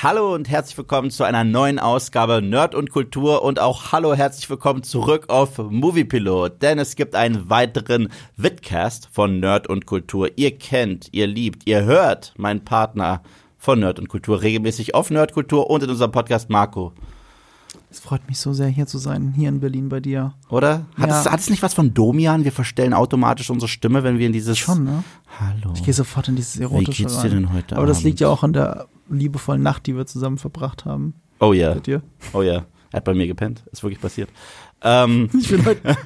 Hallo und herzlich willkommen zu einer neuen Ausgabe Nerd und Kultur und auch hallo herzlich willkommen zurück auf Moviepilot, denn es gibt einen weiteren Vidcast von Nerd und Kultur. Ihr kennt, ihr liebt, ihr hört meinen Partner von Nerd und Kultur regelmäßig auf Nerd Kultur und in unserem Podcast Marco. Es freut mich so sehr, hier zu sein, hier in Berlin bei dir. Oder? Hat, Ja. es, hat es nicht was von Domian? Wir verstellen automatisch unsere Stimme, wenn wir in dieses. Schon, ne? Hallo. Ich gehe sofort in dieses Wie Erotische geht's dir denn heute Aber das Abend? liegt ja auch an der liebevollen Nacht, die wir zusammen verbracht haben. Oh ja. Mit dir. Oh ja. Er hat bei mir gepennt. Ist wirklich passiert. Ähm, Ich bin, heute,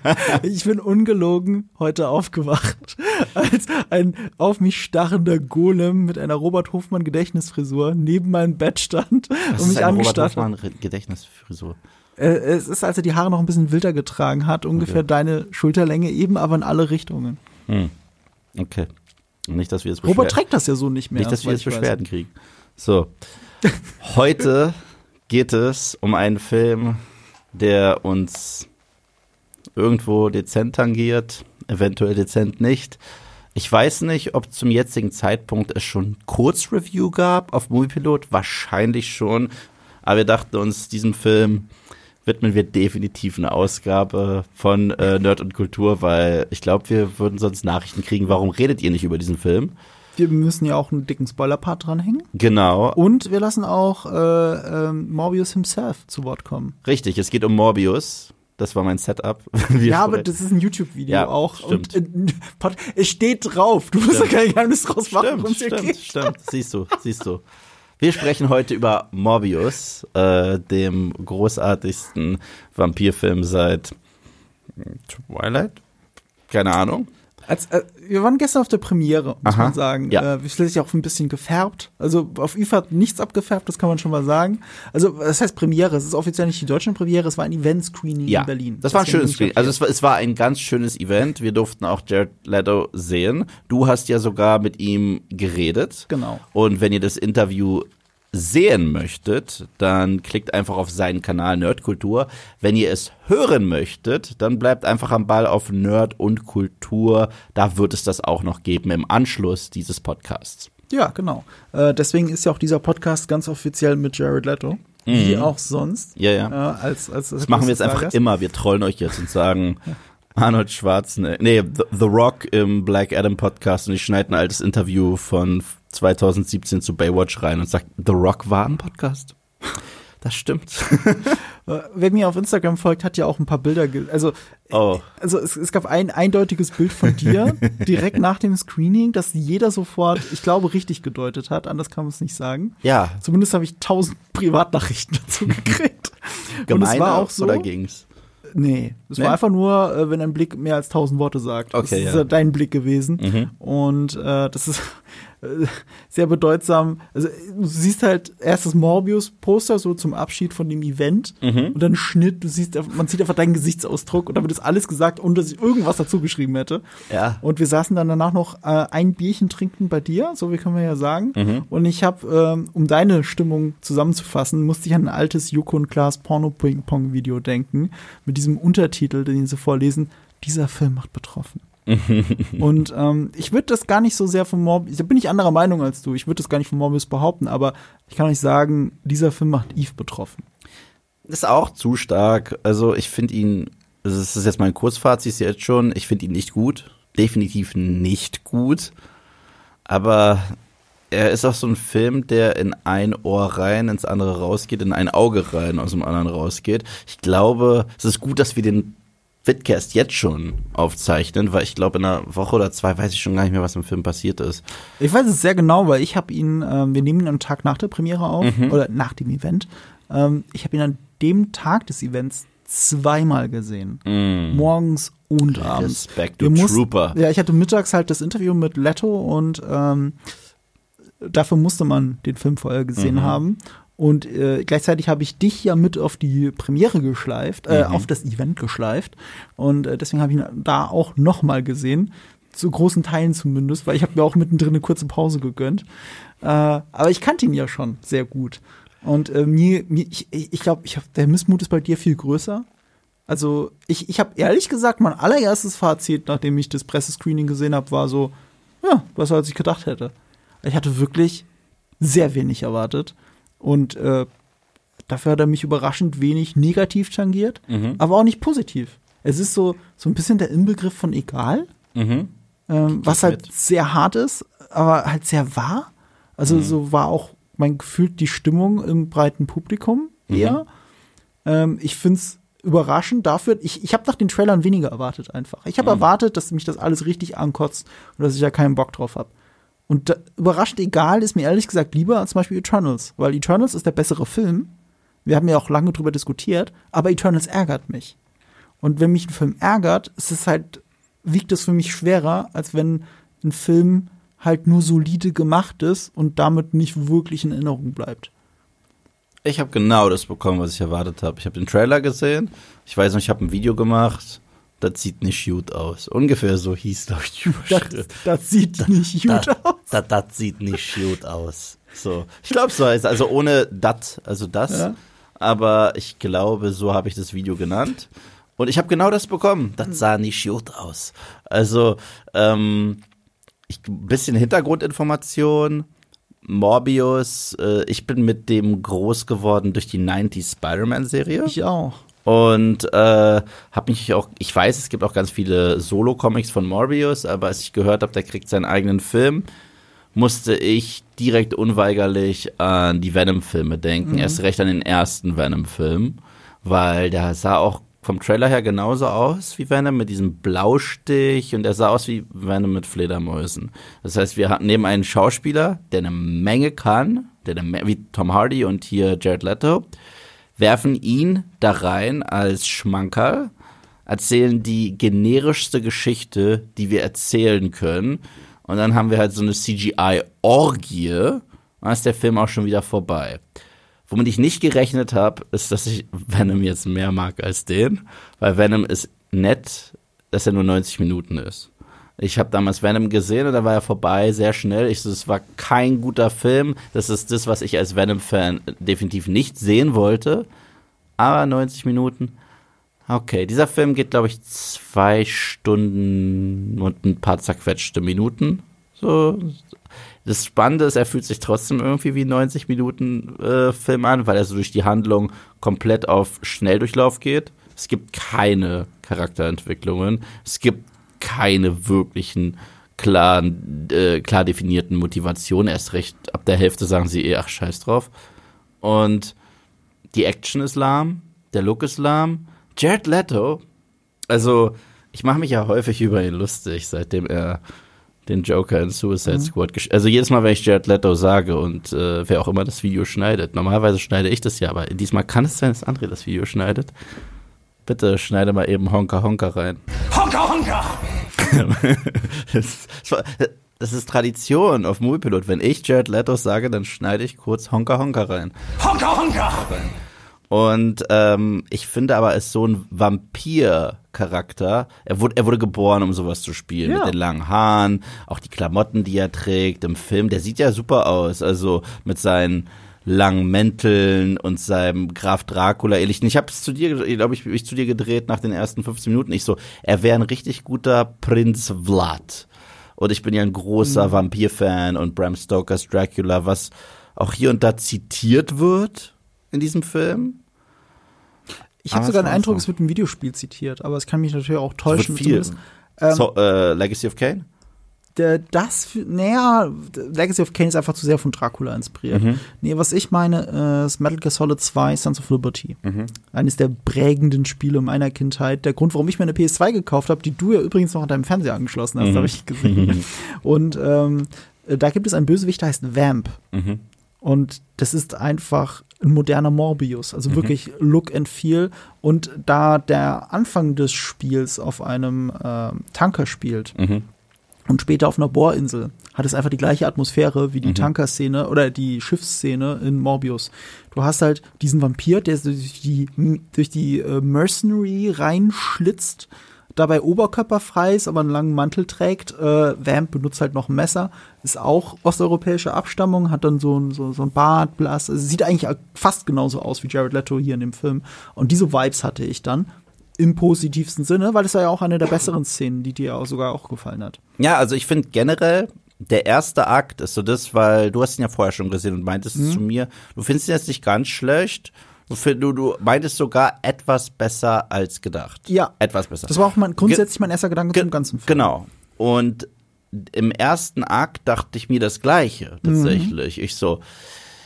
ich bin ungelogen heute aufgewacht, als ein auf mich starrender Golem mit einer Robert Hofmann Gedächtnisfrisur neben meinem Bett stand das und ist mich eine Robert angestarrt hat. Hoffmann Gedächtnisfrisur. Äh, es ist, als er die Haare noch ein bisschen wilder getragen hat, ungefähr Okay. deine Schulterlänge eben, aber in alle Richtungen. Hm. Okay. Nicht, dass wir jetzt Robert trägt das ja so nicht mehr. Nicht, dass wir jetzt ich weiß. Beschwerden kriegen. So. Heute geht es um einen Film, der uns irgendwo dezent tangiert, eventuell dezent nicht. Ich weiß nicht, ob zum jetzigen Zeitpunkt es schon Kurzreview gab auf Moviepilot. Wahrscheinlich schon. Aber wir dachten uns, diesem Film widmen wir definitiv eine Ausgabe von äh, Nerd und Kultur, weil ich glaube, wir würden sonst Nachrichten kriegen. Warum redet ihr nicht über diesen Film? Wir müssen ja auch einen dicken Spoiler-Part dranhängen. Genau, Und wir lassen auch äh, ähm, Morbius himself zu Wort kommen. richtig. Es geht um Morbius. Das war mein Setup. Wir ja, aber das ist ein YouTube-Video Ja, auch. stimmt. Und äh, es steht drauf. Du musst ja Stimmt. kein Geheimnis draus machen, worum Stimmt, es hier stimmt, geht. stimmt. Siehst du, siehst du. Wir sprechen heute über Morbius, äh, dem großartigsten Vampirfilm seit Twilight? Keine Ahnung. Als, äh, wir waren gestern auf der Premiere, muss Aha, man sagen. ja. Äh, ja auch ein bisschen gefärbt. Also auf IFA hat nichts abgefärbt, das kann man schon mal sagen. Also das heißt Premiere, es ist offiziell nicht die deutsche Premiere, es war ein Event-Screening Ja, in Berlin. das war ein schönes ich Also es war, es war ein ganz schönes Event. Wir durften auch Jared Leto sehen. Du hast ja sogar mit ihm geredet. Genau. Und wenn ihr das Interview sehen möchtet, dann klickt einfach auf seinen Kanal Nerdkultur. Wenn ihr es hören möchtet, dann bleibt einfach am Ball auf Nerd und Kultur. Da wird es das auch noch geben im Anschluss dieses Podcasts. Ja, genau. Äh, deswegen ist ja auch dieser Podcast ganz offiziell mit Jared Leto. Wie auch sonst. Mhm. Ja, ja. Äh, als, als, Das machen wir jetzt einfach immer. Wir trollen euch jetzt und sagen, Arnold Schwarzenegger, nee, The, The Rock im Black Adam Podcast und ich schneide ein altes Interview von 2017 zu Baywatch rein und sagt, The Rock war im Podcast. Das stimmt. Äh, Wer mir auf Instagram folgt, hat ja auch ein paar Bilder. Also, Oh. also es, es gab ein eindeutiges Bild von dir direkt nach dem Screening, das jeder sofort, ich glaube, richtig gedeutet hat. Anders kann man es nicht sagen. Ja, Zumindest habe ich tausend Privatnachrichten dazu gekriegt. Und gemeiner es war auch so. oder ging's? Nee, es Nee? war einfach nur, äh, wenn ein Blick mehr als tausend Worte sagt. das Okay, ist ja. dein Blick gewesen. Mhm. Und äh, das ist äh, sehr bedeutsam. Also du siehst halt erst das Morbius-Poster so zum Abschied von dem Event Mhm. und dann Schnitt, du siehst, man sieht einfach deinen Gesichtsausdruck und damit ist alles gesagt, ohne dass ich irgendwas dazu geschrieben hätte. Ja. Und wir saßen dann danach noch äh, ein Bierchen trinken bei dir, so wie können wir ja sagen. Mhm. Und ich habe, ähm, um deine Stimmung zusammenzufassen, musste ich an ein altes Joko und Klaas Porno-Ping-Pong-Video denken, mit diesem Untertitel, den sie vorlesen, dieser Film macht betroffen. und ähm, ich würde das gar nicht so sehr vom Morbius, da bin ich anderer Meinung als du, ich würde das gar nicht vom Morbius behaupten, aber ich kann euch sagen, dieser Film macht Eve betroffen. Ist auch zu stark. Also ich finde ihn, also das ist jetzt mein Kurzfazit jetzt schon, ich finde ihn nicht gut. Definitiv nicht gut. Aber er ist auch so ein Film, der in ein Ohr rein, ins andere rausgeht, in ein Auge rein, aus dem anderen rausgeht. Ich glaube, es ist gut, dass wir den Vidcast jetzt schon aufzeichnen, weil ich glaube, in einer Woche oder zwei weiß ich schon gar nicht mehr, was im Film passiert ist. Ich weiß es sehr genau, weil ich habe ihn, ähm, wir nehmen ihn am Tag nach der Premiere auf, Mhm. oder nach dem Event. Ähm, ich habe ihn an dem Tag des Events zweimal gesehen. Morgens und abends. Respekt, du mussten- Trooper. Ja, ich hatte mittags halt das Interview mit Leto und ähm, dafür musste man den Film vorher gesehen Mhm. haben. Und äh, gleichzeitig habe ich dich ja mit auf die Premiere geschleift, äh, Mhm. auf das Event geschleift. Und äh, deswegen habe ich ihn da auch noch mal gesehen. Zu großen Teilen zumindest, weil ich habe mir auch mittendrin eine kurze Pause gegönnt. Äh, aber ich kannte ihn ja schon sehr gut. Und äh, mir, mir, ich, ich glaube, ich hab, der Missmut ist bei dir viel größer. Also ich, ich habe ehrlich gesagt, mein allererstes Fazit, nachdem ich das Pressescreening gesehen habe, war so, ja, besser als ich gedacht hätte. Ich hatte wirklich sehr wenig erwartet. Und äh, dafür hat er mich überraschend wenig negativ tangiert, Mhm. aber auch nicht positiv. Es ist so, so ein bisschen der Inbegriff von egal, Mhm. ähm, was halt mit. sehr hart ist, aber halt sehr wahr. Also Mhm. so war auch mein Gefühl die Stimmung im breiten Publikum Mhm. eher. Ähm, ich find's überraschend dafür. Ich, ich habe nach den Trailern weniger erwartet einfach. Ich habe Mhm. erwartet, dass mich das alles richtig ankotzt und dass ich da keinen Bock drauf habe. Und überraschend egal ist mir ehrlich gesagt lieber als zum Beispiel Eternals, weil Eternals ist der bessere Film. Wir haben ja auch lange drüber diskutiert, aber Eternals ärgert mich. Und wenn mich ein Film ärgert, ist es halt, wiegt es für mich schwerer, als wenn ein Film halt nur solide gemacht ist und damit nicht wirklich in Erinnerung bleibt. Ich habe genau das bekommen, was ich erwartet habe. Ich habe den Trailer gesehen. Ich weiß noch, ich habe ein Video gemacht. Das sieht nicht gut aus. Ungefähr so hieß glaube ich die Das, Überschrift. das sieht nicht gut das, aus. Das, das sieht nicht gut aus. So, ich glaube so heißt also ohne dat, also das. Ja. Aber ich glaube, so habe ich das Video genannt. Und ich habe genau das bekommen. Das sah nicht gut aus. Also ähm, ich, bisschen Hintergrundinformation. Morbius. Äh, ich bin mit dem groß geworden durch die 90s Spider-Man-Serie. Ich auch. Und äh, habe mich auch, ich weiß, es gibt auch ganz viele Solo-Comics von Morbius, aber als ich gehört habe, der kriegt seinen eigenen Film, musste ich direkt unweigerlich an die Venom-Filme denken. Erst recht an den ersten Venom-Film, weil der sah auch vom Trailer her genauso aus wie Venom mit diesem Blaustich und er sah aus wie Venom mit Fledermäusen. Das heißt, wir hatten neben einen Schauspieler, der eine Menge kann, der eine wie Tom Hardy und hier Jared Leto, werfen ihn da rein als Schmankerl, erzählen die generischste Geschichte, die wir erzählen können. Und dann haben wir halt so eine CGI-Orgie. Und dann ist der Film auch schon wieder vorbei. Womit ich nicht gerechnet habe, ist, dass ich Venom jetzt mehr mag als den. Weil Venom ist nett, dass er nur 90 Minuten ist. Ich habe damals Venom gesehen und da war er vorbei, sehr schnell. Es war kein guter Film. Das ist das, was ich als Venom-Fan definitiv nicht sehen wollte. Aber 90 Minuten. Okay, dieser Film geht, glaube ich, zwei Stunden und ein paar zerquetschte Minuten. So. Das Spannende ist, er fühlt sich trotzdem irgendwie wie ein 90 Minuten äh, Film an, weil er so durch die Handlung komplett auf Schnelldurchlauf geht. Es gibt keine Charakterentwicklungen. Es gibt keine wirklichen klaren, äh, klar definierten Motivationen. Erst recht ab der Hälfte sagen sie eh, ach scheiß drauf. Und die Action ist lahm, der Look ist lahm. Jared Leto, also ich mache mich ja häufig über ihn lustig, seitdem er den Joker in Suicide Squad gesch Also jedes Mal, wenn ich Jared Leto sage und äh, wer auch immer das Video schneidet, normalerweise schneide ich das ja, aber diesmal kann es sein, dass André das Video schneidet. Bitte schneide mal eben Honka Honka rein. Honka, honka! das, das ist Tradition auf Moviepilot. Wenn ich Jared Leto sage, dann schneide ich kurz Honka Honka rein. Honka, honka! Und ähm, ich finde aber, er ist so ein Vampir-Charakter. Er wurde, er wurde geboren, um sowas zu spielen. Ja. Mit den langen Haaren, auch die Klamotten, die er trägt im Film. Der sieht ja super aus. Also mit seinen langen Mänteln und seinem Graf Dracula ähnlichen. Ich habe es zu dir, glaube ich, ich zu dir gedreht nach den ersten 15 Minuten. Ich so, er wäre ein richtig guter Prinz Vlad. Und ich bin ja ein großer Vampir-Fan und Bram Stokers Dracula, was auch hier und da zitiert wird in diesem Film. Ich habe sogar es den Eindruck, so. es wird ein Videospiel zitiert, aber es kann mich natürlich auch Es täuschen. wird viel. Ähm, so, äh, Legacy of Kane? Das, naja, Legacy of Kane ist einfach zu sehr von Dracula inspiriert. Mhm. Nee, was ich meine, äh, ist Metal Gear Solid 2 Sons of Liberty. Mhm. Eines der prägenden Spiele meiner Kindheit. Der Grund, warum ich mir eine PS2 gekauft habe, die du ja übrigens noch an deinem Fernseher angeschlossen hast, Mhm. habe ich gesehen. Und ähm, äh, da gibt es einen Bösewicht, der heißt Vamp. Mhm. Und das ist einfach ein moderner Morbius, Mhm. also wirklich Look and Feel. Und da der Anfang des Spiels auf einem ähm, Tanker spielt Mhm. Und später auf einer Bohrinsel, hat es einfach die gleiche Atmosphäre wie die Mhm. Tankerszene oder die Schiffsszene in Morbius. Du hast halt diesen Vampir, der durch die, durch die äh, Mercenary reinschlitzt, dabei oberkörperfrei ist, aber einen langen Mantel trägt. Äh, Vamp benutzt halt noch ein Messer, ist auch osteuropäische Abstammung, hat dann so ein, so, so ein Bart, blass. Also sieht eigentlich fast genauso aus wie Jared Leto hier in dem Film. Und diese Vibes hatte ich dann. Im positivsten Sinne, weil es war ja auch eine der besseren Szenen, die dir auch sogar auch gefallen hat. Ja, also ich finde generell der erste Akt ist so das, weil du hast ihn ja vorher schon gesehen und meintest Mhm. zu mir, du findest ihn jetzt nicht ganz schlecht. Du, du, du meintest sogar etwas besser als gedacht. Ja. Etwas besser. Das war auch mein, grundsätzlich mein erster Gedanke Ge- zum ganzen Film. Genau. Und im ersten Akt dachte ich mir das Gleiche tatsächlich. Ich so,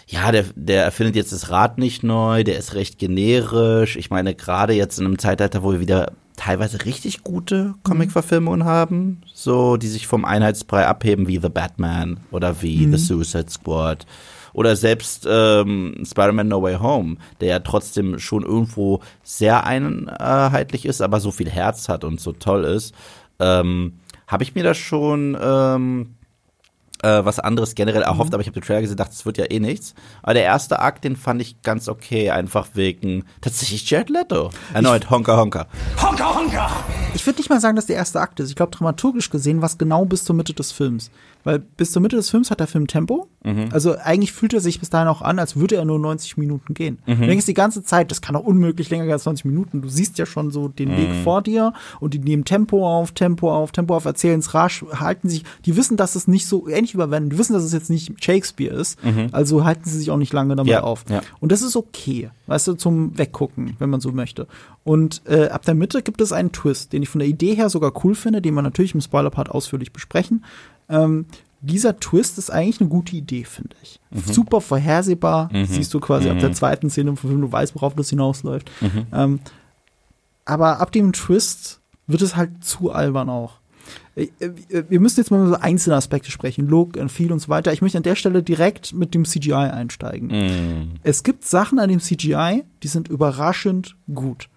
ja, der, der erfindet jetzt das Rad nicht neu, der ist recht generisch. Ich meine, gerade jetzt in einem Zeitalter, wo wir wieder teilweise richtig gute Comic-Verfilmungen haben, so, die sich vom Einheitsbrei abheben, wie The Batman oder wie The Suicide Squad. Oder selbst ähm, Spider-Man No Way Home, der ja trotzdem schon irgendwo sehr einheitlich ist, aber so viel Herz hat und so toll ist. Ähm, habe ich mir da schon ähm, äh, was anderes generell erhofft, aber ich habe den Trailer gesehen, dachte, es wird ja eh nichts. Aber der erste Akt, den fand ich ganz okay, einfach wegen tatsächlich Jared Leto. Erneut Honka Honka. Honka Honka! Ich würde nicht mal sagen, dass der erste Akt ist. Ich glaube, dramaturgisch gesehen war es genau bis zur Mitte des Films. Weil bis zur Mitte des Films hat der Film Tempo. Also eigentlich fühlt er sich bis dahin auch an, als würde er nur 90 Minuten gehen. Du denkst die ganze Zeit, das kann doch unmöglich länger als 90 Minuten. Du siehst ja schon so den Weg vor dir und die nehmen Tempo auf, Tempo auf, Tempo auf, erzählen es rasch, halten sich, die wissen, dass es nicht so, ähnlich Venom, die wissen, dass es jetzt nicht Shakespeare ist, also halten sie sich auch nicht lange damit Ja, auf. ja. Und das ist okay, weißt du, zum Weggucken, wenn man so möchte. Und äh, ab der Mitte gibt es einen Twist, den ich von der Idee her sogar cool finde, den wir natürlich im Spoiler-Part ausführlich besprechen. Ähm, dieser Twist ist eigentlich eine gute Idee, finde ich. Super vorhersehbar. Siehst du quasi ab der zweiten Szene im Film, du weißt, worauf das hinausläuft. Ähm, aber ab dem Twist wird es halt zu albern auch. Äh, äh, Wir müssen jetzt mal über so einzelne Aspekte sprechen, Look viel und so weiter. Ich möchte an der Stelle direkt mit dem CGI einsteigen. Mhm. Es gibt Sachen an dem CGI, die sind überraschend gut.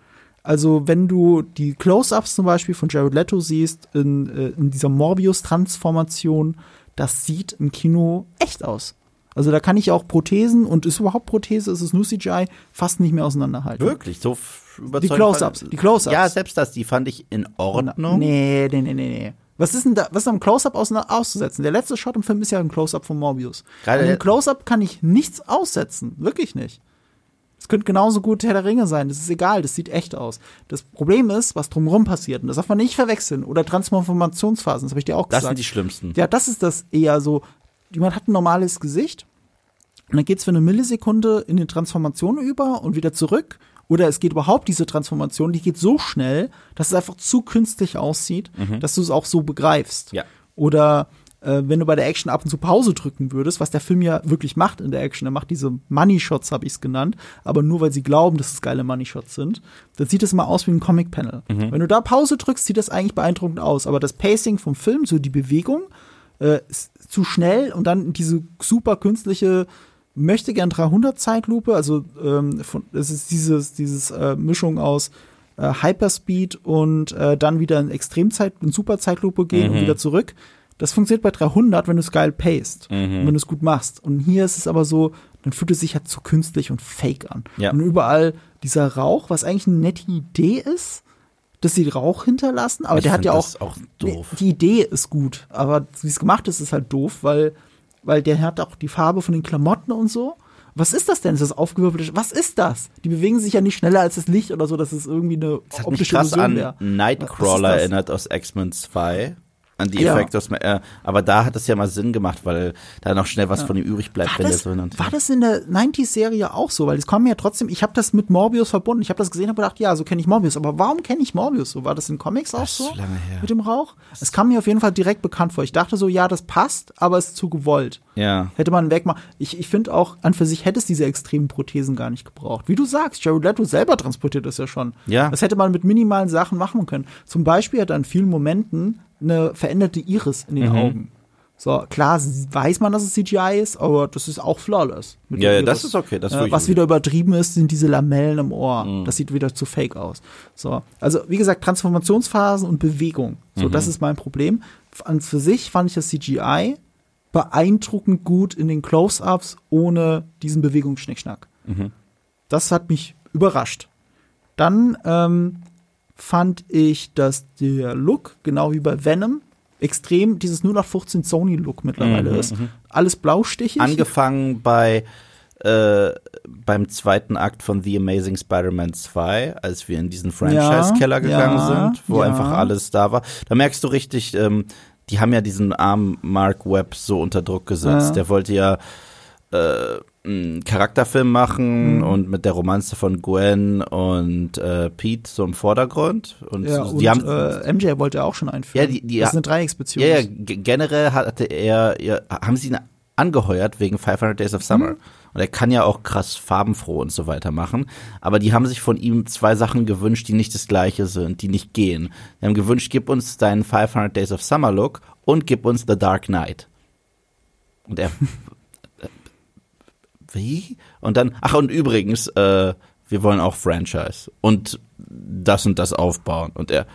Also wenn du die Close-ups zum Beispiel von Jared Leto siehst in, äh, in dieser Morbius-Transformation, das sieht im Kino echt aus. Also da kann ich auch Prothesen und ist überhaupt Prothese, ist es nur CGI, fast nicht mehr auseinanderhalten. Wirklich, so überzeugend. Die Close-ups, die Close-ups. Ja, selbst das, die fand ich in Ordnung. Nee, nee, nee, nee, nee. Was ist denn da, was ist am Close-Up aus, auszusetzen? Der letzte Shot im Film ist ja ein Close-Up von Morbius. Gerade An dem Close-Up kann ich nichts aussetzen. Wirklich nicht. Könnte genauso gut Herr der Ringe sein. Das ist egal. Das sieht echt aus. Das Problem ist, was drumherum passiert. Und das darf man nicht verwechseln. Oder Transformationsphasen. Das habe ich dir auch Das gesagt. sind die schlimmsten. Ja, das ist das eher so. Jemand hat ein normales Gesicht und dann geht's für eine Millisekunde in die Transformation über und wieder zurück. Oder es geht überhaupt diese Transformation, die geht so schnell, dass es einfach zu künstlich aussieht, dass du es auch so begreifst. Ja. Oder äh, wenn du bei der Action ab und zu Pause drücken würdest, was der Film ja wirklich macht in der Action, er macht diese Money Shots, habe ich es genannt, aber nur weil sie glauben, dass es geile Money Shots sind, dann sieht es immer aus wie ein Comic Panel. Wenn du da Pause drückst, sieht das eigentlich beeindruckend aus, aber das Pacing vom Film, so die Bewegung, äh, ist zu schnell und dann diese super künstliche möchte gern 300 Zeitlupe, also ähm, von, es ist dieses dieses äh, Mischung aus äh, Hyperspeed und äh, dann wieder in Extremzeit in Superzeitlupe gehen und wieder zurück. Das funktioniert bei 300, wenn du es geil paced und wenn du es gut machst. Und hier ist es aber so, dann fühlt es sich halt zu künstlich und fake an. Ja. Und überall dieser Rauch, was eigentlich eine nette Idee ist, dass sie Rauch hinterlassen, aber Ich der hat ja auch, das auch doof. die Idee ist gut, aber wie es gemacht ist, ist halt doof, weil, weil der hat auch die Farbe von den Klamotten und so. Was ist das denn? Ist das aufgewirbelte? Was ist das? Die bewegen sich ja nicht schneller als das Licht oder so, dass es irgendwie eine Das hat mich krass Illusion an wäre. Nightcrawler ist das? erinnert aus X-Men 2. An die Ja. Effekte aus, äh, aber da hat es ja mal Sinn gemacht, weil da noch schnell was von ihm übrig bleibt, War das, so war das in der 90s-Serie auch so? Weil es kam ja trotzdem, ich habe das mit Morbius verbunden. Ich habe das gesehen und gedacht, ja, so kenne ich Morbius. Aber warum kenne ich Morbius so? War das in Comics auch ist so? so lange her. Mit dem Rauch? Es kam mir auf jeden Fall direkt bekannt vor. Ich dachte so, ja, das passt, aber es ist zu gewollt. Ja. Hätte man wegmachen. Ich, ich finde auch, an für sich hätte es diese extremen Prothesen gar nicht gebraucht. Wie du sagst, Jared Leto selber transportiert das ja schon. Ja. Das hätte man mit minimalen Sachen machen können. Zum Beispiel hat er in vielen Momenten eine veränderte Iris in Mhm. den Augen. So, klar weiß man, dass es CGI ist, aber das ist auch flawless. Ja, ja, das ist okay, das äh, Was wieder übertrieben ist, sind diese Lamellen im Ohr. Mhm. Das sieht wieder zu fake aus. So, also wie gesagt, Transformationsphasen und Bewegung. So, Mhm. das ist mein Problem. An für sich fand ich das CGI beeindruckend gut in den Close-ups ohne diesen Bewegungsschnickschnack. Mhm. Das hat mich überrascht. Dann ähm, fand ich, dass der Look, genau wie bei Venom, extrem dieses 0815 Sony-Look mittlerweile ist. Alles blaustichig. Angefangen bei äh, beim zweiten Akt von The Amazing Spider-Man 2, als wir in diesen Franchise-Keller gegangen ja, sind, wo ja. einfach alles da war. Da merkst du richtig, ähm, die haben ja diesen armen Mark Webb so unter Druck gesetzt. Ja. Der wollte ja äh, einen Charakterfilm machen Mhm. und mit der Romanze von Gwen und äh, Pete so im Vordergrund. Und Ja, und die haben, äh, MJ wollte er auch schon einführen. Ja, die- die- das ist eine Dreiecksbeziehung. ja, ja, generell hatte er, ja, haben sie ihn angeheuert wegen 500 Days of Summer. Und er kann ja auch krass farbenfroh und so weiter machen. Aber die haben sich von ihm zwei Sachen gewünscht, die nicht das gleiche sind, die nicht gehen. Die haben gewünscht, gib uns deinen 500 Days of Summer Look und gib uns The Dark Knight. Und er, wie? Und dann, ach und übrigens, äh, wir wollen auch Franchise und das und das aufbauen. Und er,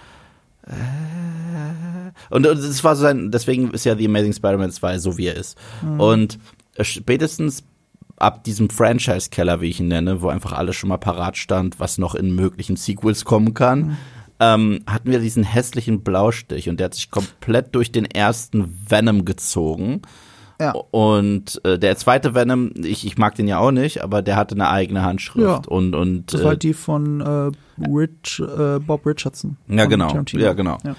und und das war so sein, deswegen ist ja The Amazing Spider-Man 2 so wie er ist. Und äh, spätestens ab diesem Franchise-Keller, wie ich ihn nenne, wo einfach alles schon mal parat stand, was noch in möglichen Sequels kommen kann, ähm, hatten wir diesen hässlichen Blaustich und der hat sich komplett durch den ersten Venom gezogen. Ja. Und äh, der zweite Venom, ich, ich mag den ja auch nicht, aber der hatte eine eigene Handschrift Ja. und und Das äh, war halt die von äh, Rich, äh, Bob Richardson. Ja, genau. Tarantino. Ja, genau. Ja.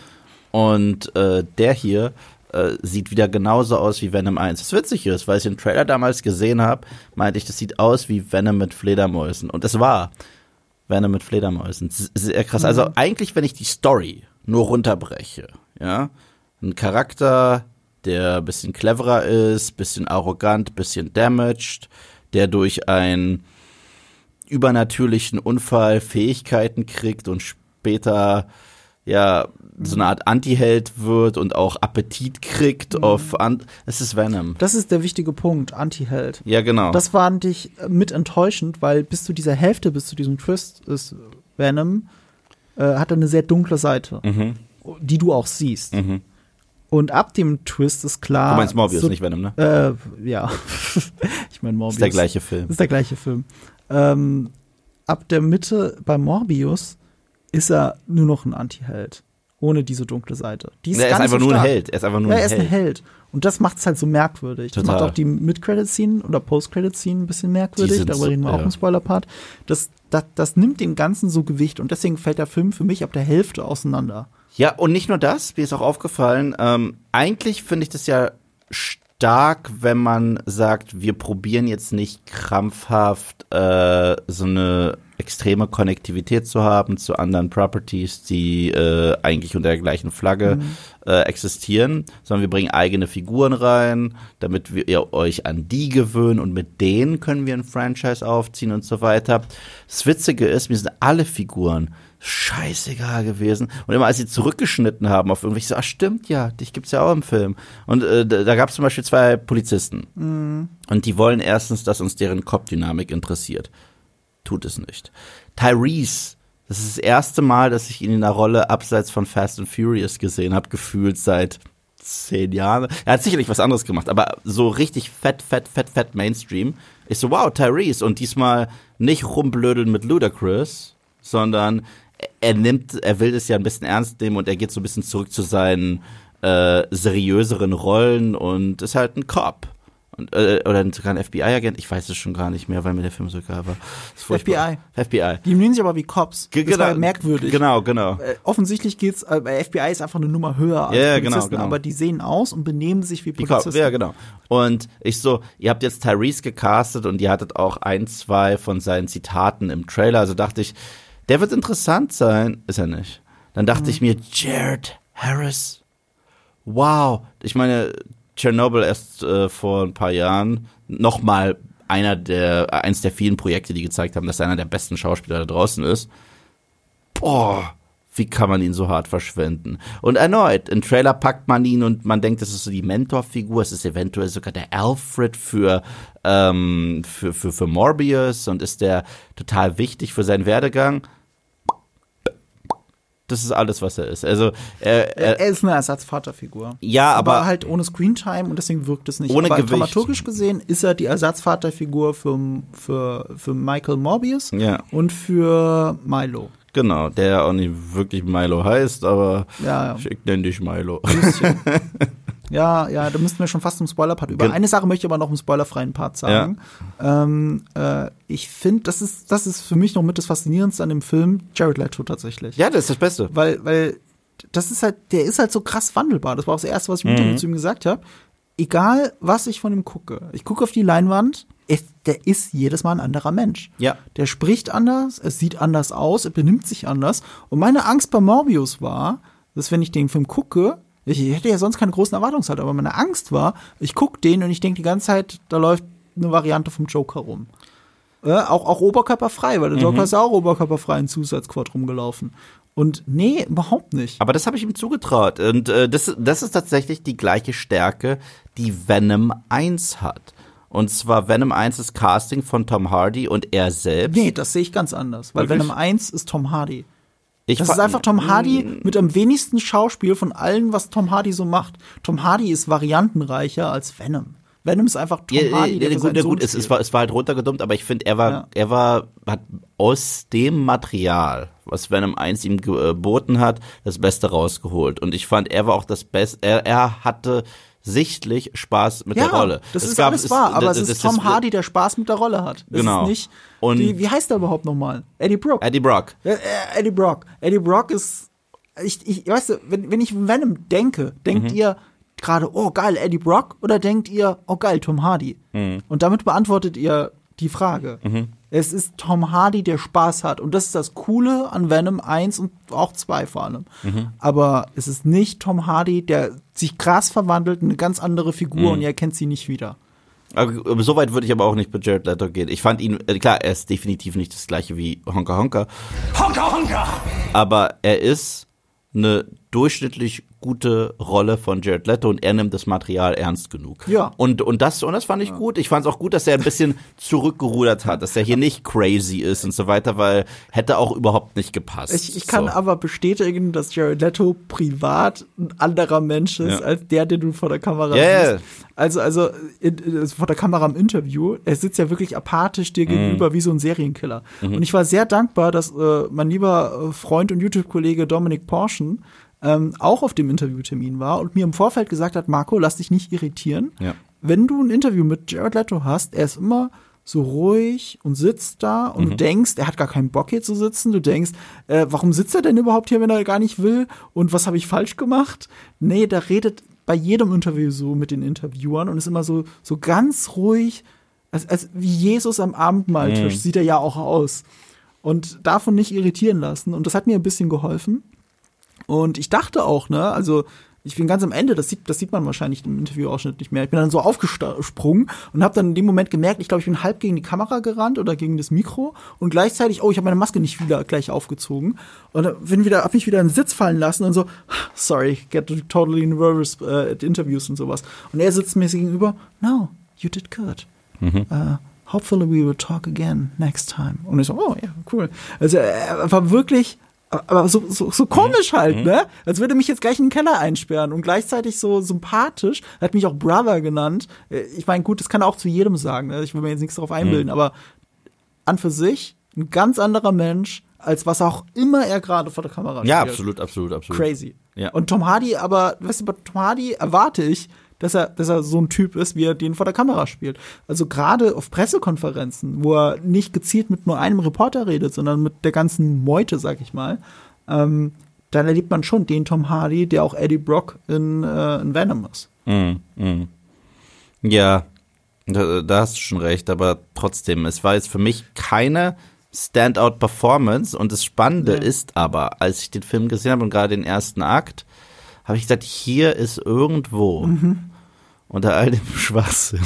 Und äh, der hier äh, sieht wieder genauso aus wie Venom 1. Was witzig ist, weil ich den Trailer damals gesehen habe, meinte ich, das sieht aus wie Venom mit Fledermäusen. Und es war Venom mit Fledermäusen. Sehr krass. Also eigentlich, wenn ich die Story nur runterbreche, ja, ein Charakter, der ein bisschen cleverer ist, bisschen arrogant, bisschen damaged, der durch einen übernatürlichen Unfall Fähigkeiten kriegt und später ja so eine Art Anti-Held wird und auch Appetit kriegt auf an es ist Venom. Das ist der wichtige Punkt, Anti-Held. Ja, genau. Das fand ich äh, mit enttäuschend, weil bis zu dieser Hälfte, bis zu diesem Twist ist Venom, äh, hat er eine sehr dunkle Seite, mhm. die du auch siehst. Mhm. Und ab dem Twist ist klar. Du meinst Morbius, so, nicht Venom, ne? Äh, ja. ich meine Morbius. ist der gleiche Film. Ist der gleiche Film. Ähm, ab der Mitte bei Morbius ist er nur noch ein Anti-Held. Ohne diese dunkle Seite. Die ist er ist einfach so nur ein. Held. Er ist einfach nur Ja, ein er ist ein Held. Held. Und das macht es halt so merkwürdig. Das Total. macht auch die Mid-Credit-Scene oder Post-Credit-Scene ein bisschen merkwürdig. Darüber reden wir so- auch ja. im Spoiler-Part. Das, das, das nimmt dem Ganzen so Gewicht und deswegen fällt der Film für mich ab der Hälfte auseinander. Ja, und nicht nur das, mir ist auch aufgefallen, ähm, eigentlich finde ich das ja stark, wenn man sagt, wir probieren jetzt nicht krampfhaft äh, so eine extreme Konnektivität zu haben zu anderen Properties, die äh, eigentlich unter der gleichen Flagge äh, existieren, sondern wir bringen eigene Figuren rein, damit wir ihr euch an die gewöhnen und mit denen können wir ein Franchise aufziehen und so weiter. Das Witzige ist, mir sind alle Figuren scheißegal gewesen. Und immer als sie zurückgeschnitten haben auf irgendwelche, so, ah, stimmt ja, dich gibt's ja auch im Film. Und äh, da, gab es zum Beispiel zwei Polizisten. Und die wollen erstens, dass uns deren Kopfdynamik interessiert. Tut es nicht. Tyrese, das ist das erste Mal, dass ich ihn in einer Rolle abseits von Fast and Furious gesehen habe, gefühlt seit zehn Jahren. Er hat sicherlich was anderes gemacht, aber so richtig fett, fett, fett, fett Mainstream. Ich so, wow, Tyrese. Und diesmal nicht rumblödeln mit Ludacris, sondern er nimmt, er will das ja ein bisschen ernst nehmen und er geht so ein bisschen zurück zu seinen äh, seriöseren Rollen und ist halt ein Cop. Und, äh, oder sogar ein FBI-Agent, ich weiß es schon gar nicht mehr, weil mir der Film so egal war. Furchtbar. FBI. Die nennen sich aber wie Cops. Ge- Das war ja merkwürdig. Genau, genau. Äh, offensichtlich geht's, äh, bei FBI ist einfach eine Nummer höher als ja, Polizisten, genau, genau. aber die sehen aus und benehmen sich wie Wie Polizisten. ja, genau. Und ich so, ihr habt jetzt Tyrese gecastet und ihr hattet auch ein, zwei von seinen Zitaten im Trailer. Also dachte ich, der wird interessant sein. Ist er nicht. Dann dachte ich mir, Jared Harris. Wow. Ich meine, Chernobyl erst äh, vor ein paar Jahren nochmal einer der, eins der vielen Projekte, die gezeigt haben, dass er einer der besten Schauspieler da draußen ist. Boah, wie kann man ihn so hart verschwenden? Und erneut, im Trailer packt man ihn und man denkt, das ist so die Mentorfigur, es ist eventuell sogar der Alfred für, ähm, für, für, für Morbius und ist der total wichtig für seinen Werdegang. Das ist alles, was er ist. Also, er, Er, er, er ist eine Ersatzvaterfigur. ja, aber, aber, halt ohne Screentime und deswegen wirkt es nicht. Ohne aber Gewicht. dramaturgisch gesehen ist er die Ersatzvaterfigur für, für, für Michael Morbius ja, und für Milo. Genau, der auch nicht wirklich Milo heißt, aber Ja, ja. ich nenne dich Milo. Ja, ja, da müssten wir schon fast im Spoiler-Part über. Gen- Eine Sache möchte ich aber noch im spoilerfreien Part sagen. Ähm, äh, ich finde, das ist, das ist für mich noch mit das Faszinierendste an dem Film Jared Leto tatsächlich. Ja, das ist das Beste. Weil, weil das ist halt, der ist halt so krass wandelbar. Das war auch das Erste, was ich Interview zu ihm gesagt habe. Egal, was ich von ihm gucke. Ich gucke auf die Leinwand, der ist jedes Mal ein anderer Mensch. Ja. Der spricht anders, es sieht anders aus, er benimmt sich anders. Und meine Angst bei Morbius war, dass wenn ich den Film gucke, ich hätte ja sonst keine großen Erwartungshaltung, aber meine Angst war, ich gucke den und ich denke die ganze Zeit, da läuft eine Variante vom Joker rum. Ja, auch, auch oberkörperfrei, weil der Joker ist ja auch oberkörperfrei in Zusatzquad rumgelaufen. Und nee, überhaupt nicht. Aber das habe ich ihm zugetraut. Und äh, das, das ist tatsächlich die gleiche Stärke, die Venom 1 hat. Und zwar Venom 1 ist Casting von Tom Hardy und er selbst. Nee, das sehe ich ganz anders. Weil Wirklich? Venom 1 ist Tom Hardy. Ich Das ist einfach Tom Hardy mit am wenigsten Schauspiel von allen, was Tom Hardy so macht. Tom Hardy ist variantenreicher als Venom. Venom ist einfach Tom Ja, Hardy, ja, der für gut, ja, gut es, es, war, es war halt runtergedummt, aber ich finde, er war, Ja. er war, hat aus dem Material, was Venom 1 ihm geboten hat, das Beste rausgeholt. Und ich fand, er war auch das Beste, er, er hatte sichtlich Spaß mit ja, der Rolle. das Es ist gab- alles wahr, aber das- es das- ist Tom das- Hardy, der Spaß mit der Rolle hat. Es Genau. nicht, Und- die, wie heißt er überhaupt nochmal? Eddie Brooke. Eddie Brock. Ja, äh, Eddie Brock. Eddie Brock ist, ich, ich weißt du, wenn, wenn ich Venom denke, denkt Mhm. ihr gerade, oh geil, Eddie Brock, oder denkt ihr, oh geil, Tom Hardy? Mhm. Und damit beantwortet ihr die Frage. Es ist Tom Hardy, der Spaß hat. Und das ist das Coole an Venom 1 und auch 2 vor allem. Mhm. Aber es ist nicht Tom Hardy, der sich krass verwandelt in eine ganz andere Mhm. Figur und ihr erkennt sie nicht wieder. Aber so weit würde ich aber auch nicht bei Jared Leto gehen. Ich fand ihn, äh, klar, er ist definitiv nicht das gleiche wie Honka Honka, Honka Honka! aber er ist eine durchschnittlich gute Rolle von Jared Leto und er nimmt das Material ernst genug. Ja. Und, und, das, und das fand ich gut. Ich fand es auch gut, dass er ein bisschen zurückgerudert hat, dass er hier nicht crazy ist und so weiter, weil hätte auch überhaupt nicht gepasst. Ich, ich kann so. aber bestätigen, dass Jared Leto privat ein anderer Mensch ist, Ja. als der, den du vor der Kamera Ja, ja. siehst. Also, also in, in, vor der Kamera im Interview, er sitzt ja wirklich apathisch Mhm. dir gegenüber wie so ein Serienkiller. Und ich war sehr dankbar, dass äh, mein lieber äh, Freund und YouTube-Kollege Dominik Porschen ähm, auch auf dem Interviewtermin war und mir im Vorfeld gesagt hat, Marco, lass dich nicht irritieren. Ja. Wenn du ein Interview mit Jared Leto hast, er ist immer so ruhig und sitzt da und Mhm. du denkst, er hat gar keinen Bock hier zu sitzen. Du denkst, äh, warum sitzt er denn überhaupt hier, wenn er gar nicht will? Und was habe ich falsch gemacht? Nee, der redet bei jedem Interview so mit den Interviewern und ist immer so, so ganz ruhig, als, als wie Jesus am Abendmahltisch sieht er ja auch aus. Und davon nicht irritieren lassen. Und das hat mir ein bisschen geholfen. Und ich dachte auch, ne, also ich bin ganz am Ende, das sieht, das sieht man wahrscheinlich im Interviewausschnitt nicht mehr. Ich bin dann so aufgesprungen und habe dann in dem Moment gemerkt, ich glaube, ich bin halb gegen die Kamera gerannt oder gegen das Mikro und gleichzeitig, oh, ich habe meine Maske nicht wieder gleich aufgezogen und dann bin wieder, hab mich wieder in den Sitz fallen lassen und so, sorry, get totally nervous äh, at interviews und sowas. Und er sitzt mir gegenüber, no, you did good. Uh, hopefully we will talk again next time. Und ich so, oh ja, cool. Also er war wirklich, aber so, so, so komisch halt, ne? Als würde mich jetzt gleich in den Keller einsperren und gleichzeitig so sympathisch. Er hat mich auch Brother genannt. Äh, Ich meine, gut, das kann er auch zu jedem sagen. Ne? Ich will mir jetzt nichts darauf einbilden, aber an für sich ein ganz anderer Mensch, als was auch immer er gerade vor der Kamera Ja, spielt. absolut, absolut, absolut. Crazy. Ja. Und Tom Hardy, aber, weißt du, bei Tom Hardy erwarte ich, dass er, dass er so ein Typ ist, wie er den vor der Kamera spielt. Also gerade auf Pressekonferenzen, wo er nicht gezielt mit nur einem Reporter redet, sondern mit der ganzen Meute, sag ich mal, ähm, dann erlebt man schon den Tom Hardy, der auch Eddie Brock in, äh, in Venom ist. Mm, mm. Ja, da, da hast du schon recht, aber trotzdem, es war jetzt für mich keine Standout-Performance und das Spannende Ja. ist aber, als ich den Film gesehen habe und gerade den ersten Akt, habe ich gesagt, hier ist irgendwo unter all dem Schwachsinn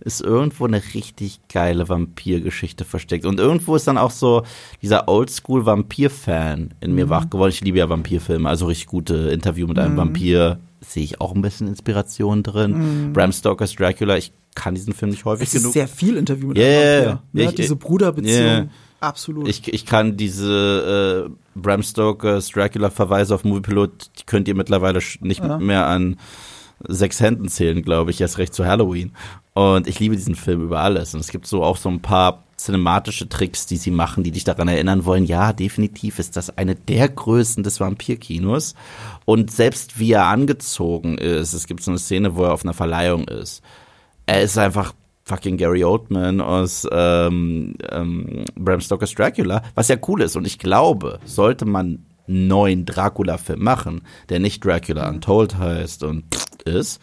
ist irgendwo eine richtig geile Vampirgeschichte versteckt. Und irgendwo ist dann auch so dieser Oldschool-Vampir-Fan in mir wach geworden. Ich liebe ja Vampirfilme, also richtig gute Interview mit einem Vampir. Sehe ich auch ein bisschen Inspiration drin. Bram Stokers Dracula, ich kann diesen Film nicht häufig Es ist genug. sehr viel Interview mit Yeah, einem Vampir. Ne? ich- Diese Bruderbeziehung. Yeah. Absolut. Ich, ich kann diese äh, Bram Stokers Dracula-Verweise auf Moviepilot, die könnt ihr mittlerweile nicht Ja. mehr an sechs Händen zählen, glaube ich, erst recht zu Halloween. Und ich liebe diesen Film über alles. Und es gibt so auch so ein paar cinematische Tricks, die sie machen, die dich daran erinnern wollen. Ja, definitiv ist das eine der Größen des Vampirkinos. Und selbst wie er angezogen ist, es gibt so eine Szene, wo er auf einer Verleihung ist. Er ist einfach fucking Gary Oldman aus ähm, ähm, Bram Stokers Dracula, was ja cool ist. Und ich glaube, sollte man neuen Dracula-Film machen, der nicht Dracula Untold heißt und ist,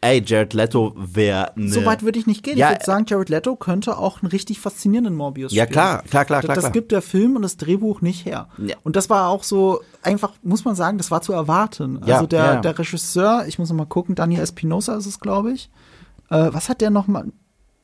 ey, Jared Leto wäre ne So weit würde ich nicht gehen. Ja, ich würde sagen, Jared Leto könnte auch einen richtig faszinierenden Morbius Ja, spielen. klar, klar, klar, Das- klar, Das gibt der Film und das Drehbuch nicht her. Ja. Und das war auch so, einfach, muss man sagen, das war zu erwarten. Ja, also der, ja, ja. der Regisseur, ich muss noch mal gucken, Daniel Espinosa ist es, glaube ich. Äh, was hat der noch mal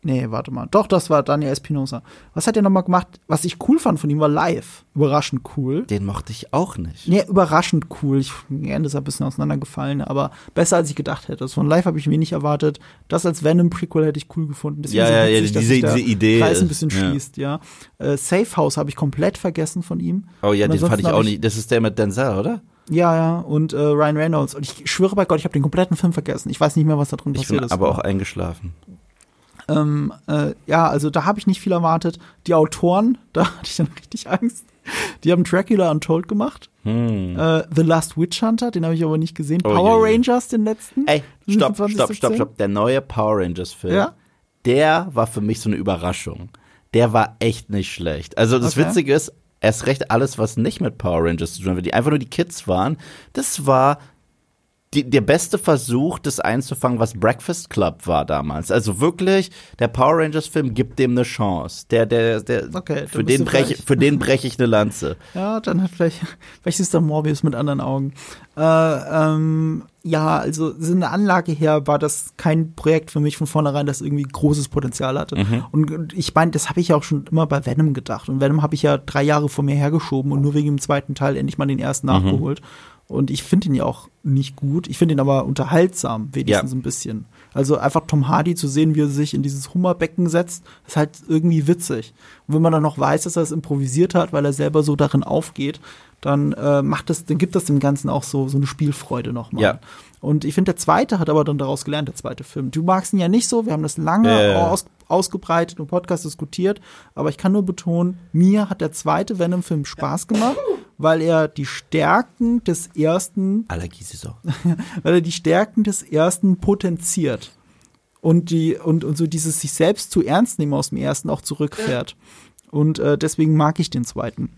Nee, warte mal. Doch, das war Daniel Espinosa. Was hat der noch mal gemacht? Was ich cool fand von ihm war live. Überraschend cool. Den mochte ich auch nicht. Nee, überraschend cool. Ich, die Ende ist ein bisschen auseinandergefallen, aber besser als ich gedacht hätte. Also von Live habe ich wenig erwartet. Das als Venom-Prequel hätte ich cool gefunden. Deswegen Ja, ja, ja, witzig, dass diese- diese Idee Kreis ein bisschen ja. schließt, ja. Äh, Safe House habe ich komplett vergessen von ihm. Oh ja, den fand ich auch nicht. Das ist der mit Denzel, oder? Ja, ja, und äh, Ryan Reynolds. Und ich schwöre bei Gott, ich habe den kompletten Film vergessen. Ich weiß nicht mehr, was da drin Ich passiert bin ist. aber auch eingeschlafen. Ähm, äh, ja, also da habe ich nicht viel erwartet. Die Autoren, da hatte ich dann richtig Angst. Die haben Dracula Untold gemacht. Hm. Äh, The Last Witch Hunter, den habe ich aber nicht gesehen. Oh, Power je, je. Rangers, den letzten. Ey, stopp, stopp, 2017. stopp, stopp. Der neue Power Rangers Film, Ja? der war für mich so eine Überraschung. Der war echt nicht schlecht. Also das Okay. Witzige ist, erst recht alles, was nicht mit Power Rangers zu tun hat, die einfach nur die Kids waren, das war die, der beste Versuch, das einzufangen, was Breakfast Club war damals. Also wirklich, der Power Rangers Film gibt dem eine Chance. Der, der, der, Okay, für den breche, für den breche ich eine Lanze. Ja, dann hat vielleicht, vielleicht ist der Morbius mit anderen Augen. Äh, ähm, ja, also so eine Anlage her war das kein Projekt für mich von vornherein, das irgendwie großes Potenzial hatte. Und, und ich meine, das habe ich ja auch schon immer bei Venom gedacht. Und Venom habe ich ja drei Jahre vor mir hergeschoben und nur wegen dem zweiten Teil endlich mal den ersten nachgeholt. Und ich finde ihn ja auch nicht gut. Ich finde ihn aber unterhaltsam, wenigstens Ja. ein bisschen. Also einfach Tom Hardy zu sehen, wie er sich in dieses Hummerbecken setzt, ist halt irgendwie witzig. Und wenn man dann noch weiß, dass er es improvisiert hat, weil er selber so darin aufgeht, dann äh, macht das, dann gibt das dem Ganzen auch so, so eine Spielfreude nochmal. Ja. Und ich finde, der zweite hat aber dann daraus gelernt, der zweite Film. Du magst ihn ja nicht so, wir haben das lange ja. Aus, ausgebreitet im Podcast diskutiert, aber ich kann nur betonen, mir hat der zweite Venom-Film Spaß gemacht, weil er die Stärken des ersten Allergiesaison. weil er die Stärken des ersten potenziert und die und, und so dieses sich selbst zu ernst nehmen aus dem ersten auch zurückfährt. Und äh, deswegen mag ich den zweiten.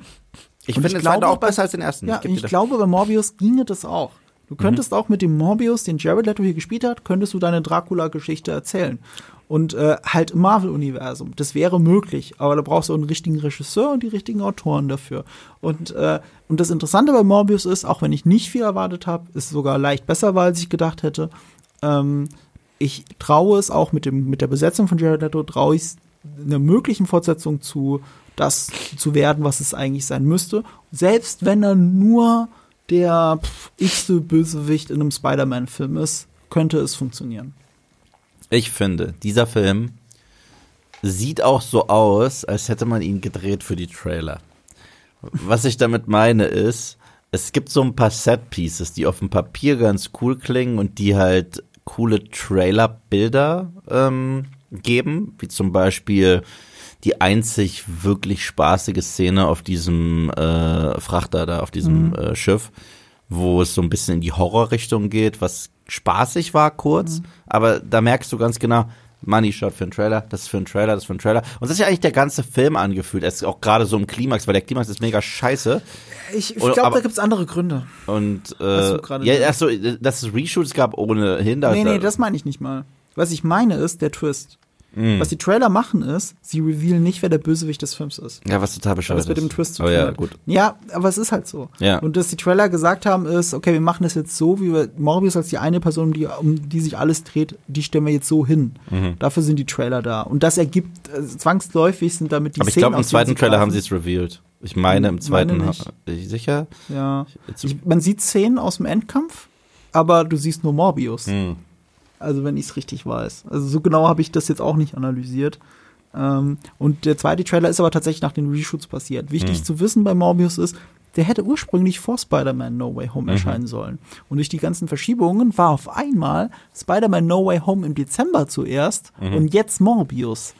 Ich Und finde ich den zweiten auch besser als den ersten. Ja, ich das. glaube, bei Morbius ginge das auch. Du könntest auch mit dem Morbius, den Jared Leto hier gespielt hat, könntest du deine Dracula-Geschichte erzählen. Und äh, halt im Marvel-Universum. Das wäre möglich, aber da brauchst du einen richtigen Regisseur und die richtigen Autoren dafür. Und, äh, und das Interessante bei Morbius ist, auch wenn ich nicht viel erwartet habe, ist sogar leicht besser war, als ich gedacht hätte. Ähm, ich traue es auch mit, dem, mit der Besetzung von Jared Leto, traue ich es einer möglichen Fortsetzung zu, das zu werden, was es eigentlich sein müsste. Selbst wenn er nur der x-te Bösewicht in einem Spider-Man-Film ist, könnte es funktionieren. Ich finde, dieser Film sieht auch so aus, als hätte man ihn gedreht für die Trailer. Was ich damit meine ist, es gibt so ein paar Set-Pieces, die auf dem Papier ganz cool klingen und die halt coole Trailer-Bilder ähm, geben, wie zum Beispiel die einzig wirklich spaßige Szene auf diesem äh, Frachter da, auf diesem äh, Schiff, wo es so ein bisschen in die Horrorrichtung geht, was spaßig war kurz, aber da merkst du ganz genau, Money Shot für einen Trailer, das ist für einen Trailer, das ist für einen Trailer. Und das ist ja eigentlich der ganze Film angefühlt. Er ist auch gerade so im Klimax, weil der Klimax ist mega scheiße. Ich, ich glaube, da gibt es andere Gründe. Und äh, ja, gesagt? ach so, dass es Reshoots gab ohnehin. Da, Nee, nee, da- das meine ich nicht mal. Was ich meine ist der Twist. Mhm. Was die Trailer machen ist, sie revealen nicht, wer der Bösewicht des Films ist. Ja, was total bescheuert das mit dem ist. Twist zu Oh tun ja, gut. Ja, aber es ist halt so. Ja. Und dass die Trailer gesagt haben, ist, okay, wir machen das jetzt so, wie wir Morbius als die eine Person, die, um die sich alles dreht, die stellen wir jetzt so hin. Mhm. Dafür sind die Trailer da. Und das ergibt, äh, zwangsläufig sind damit die Aber ich glaube, im zweiten Trailer haben sie es revealed. Ich meine, im Meine zweiten. ha- ich sicher? Ja. Ich, man sieht Szenen aus dem Endkampf, aber du siehst nur Morbius. Hm. Also wenn ich es richtig weiß. Also so genau habe ich das jetzt auch nicht analysiert. Ähm, und der zweite Trailer ist aber tatsächlich nach den Reshoots passiert. Wichtig Hm. zu wissen bei Morbius ist, der hätte ursprünglich vor Spider-Man No Way Mhm. Home erscheinen sollen. Und durch die ganzen Verschiebungen war auf einmal Spider-Man No Way Home im Dezember zuerst Mhm. und jetzt Morbius.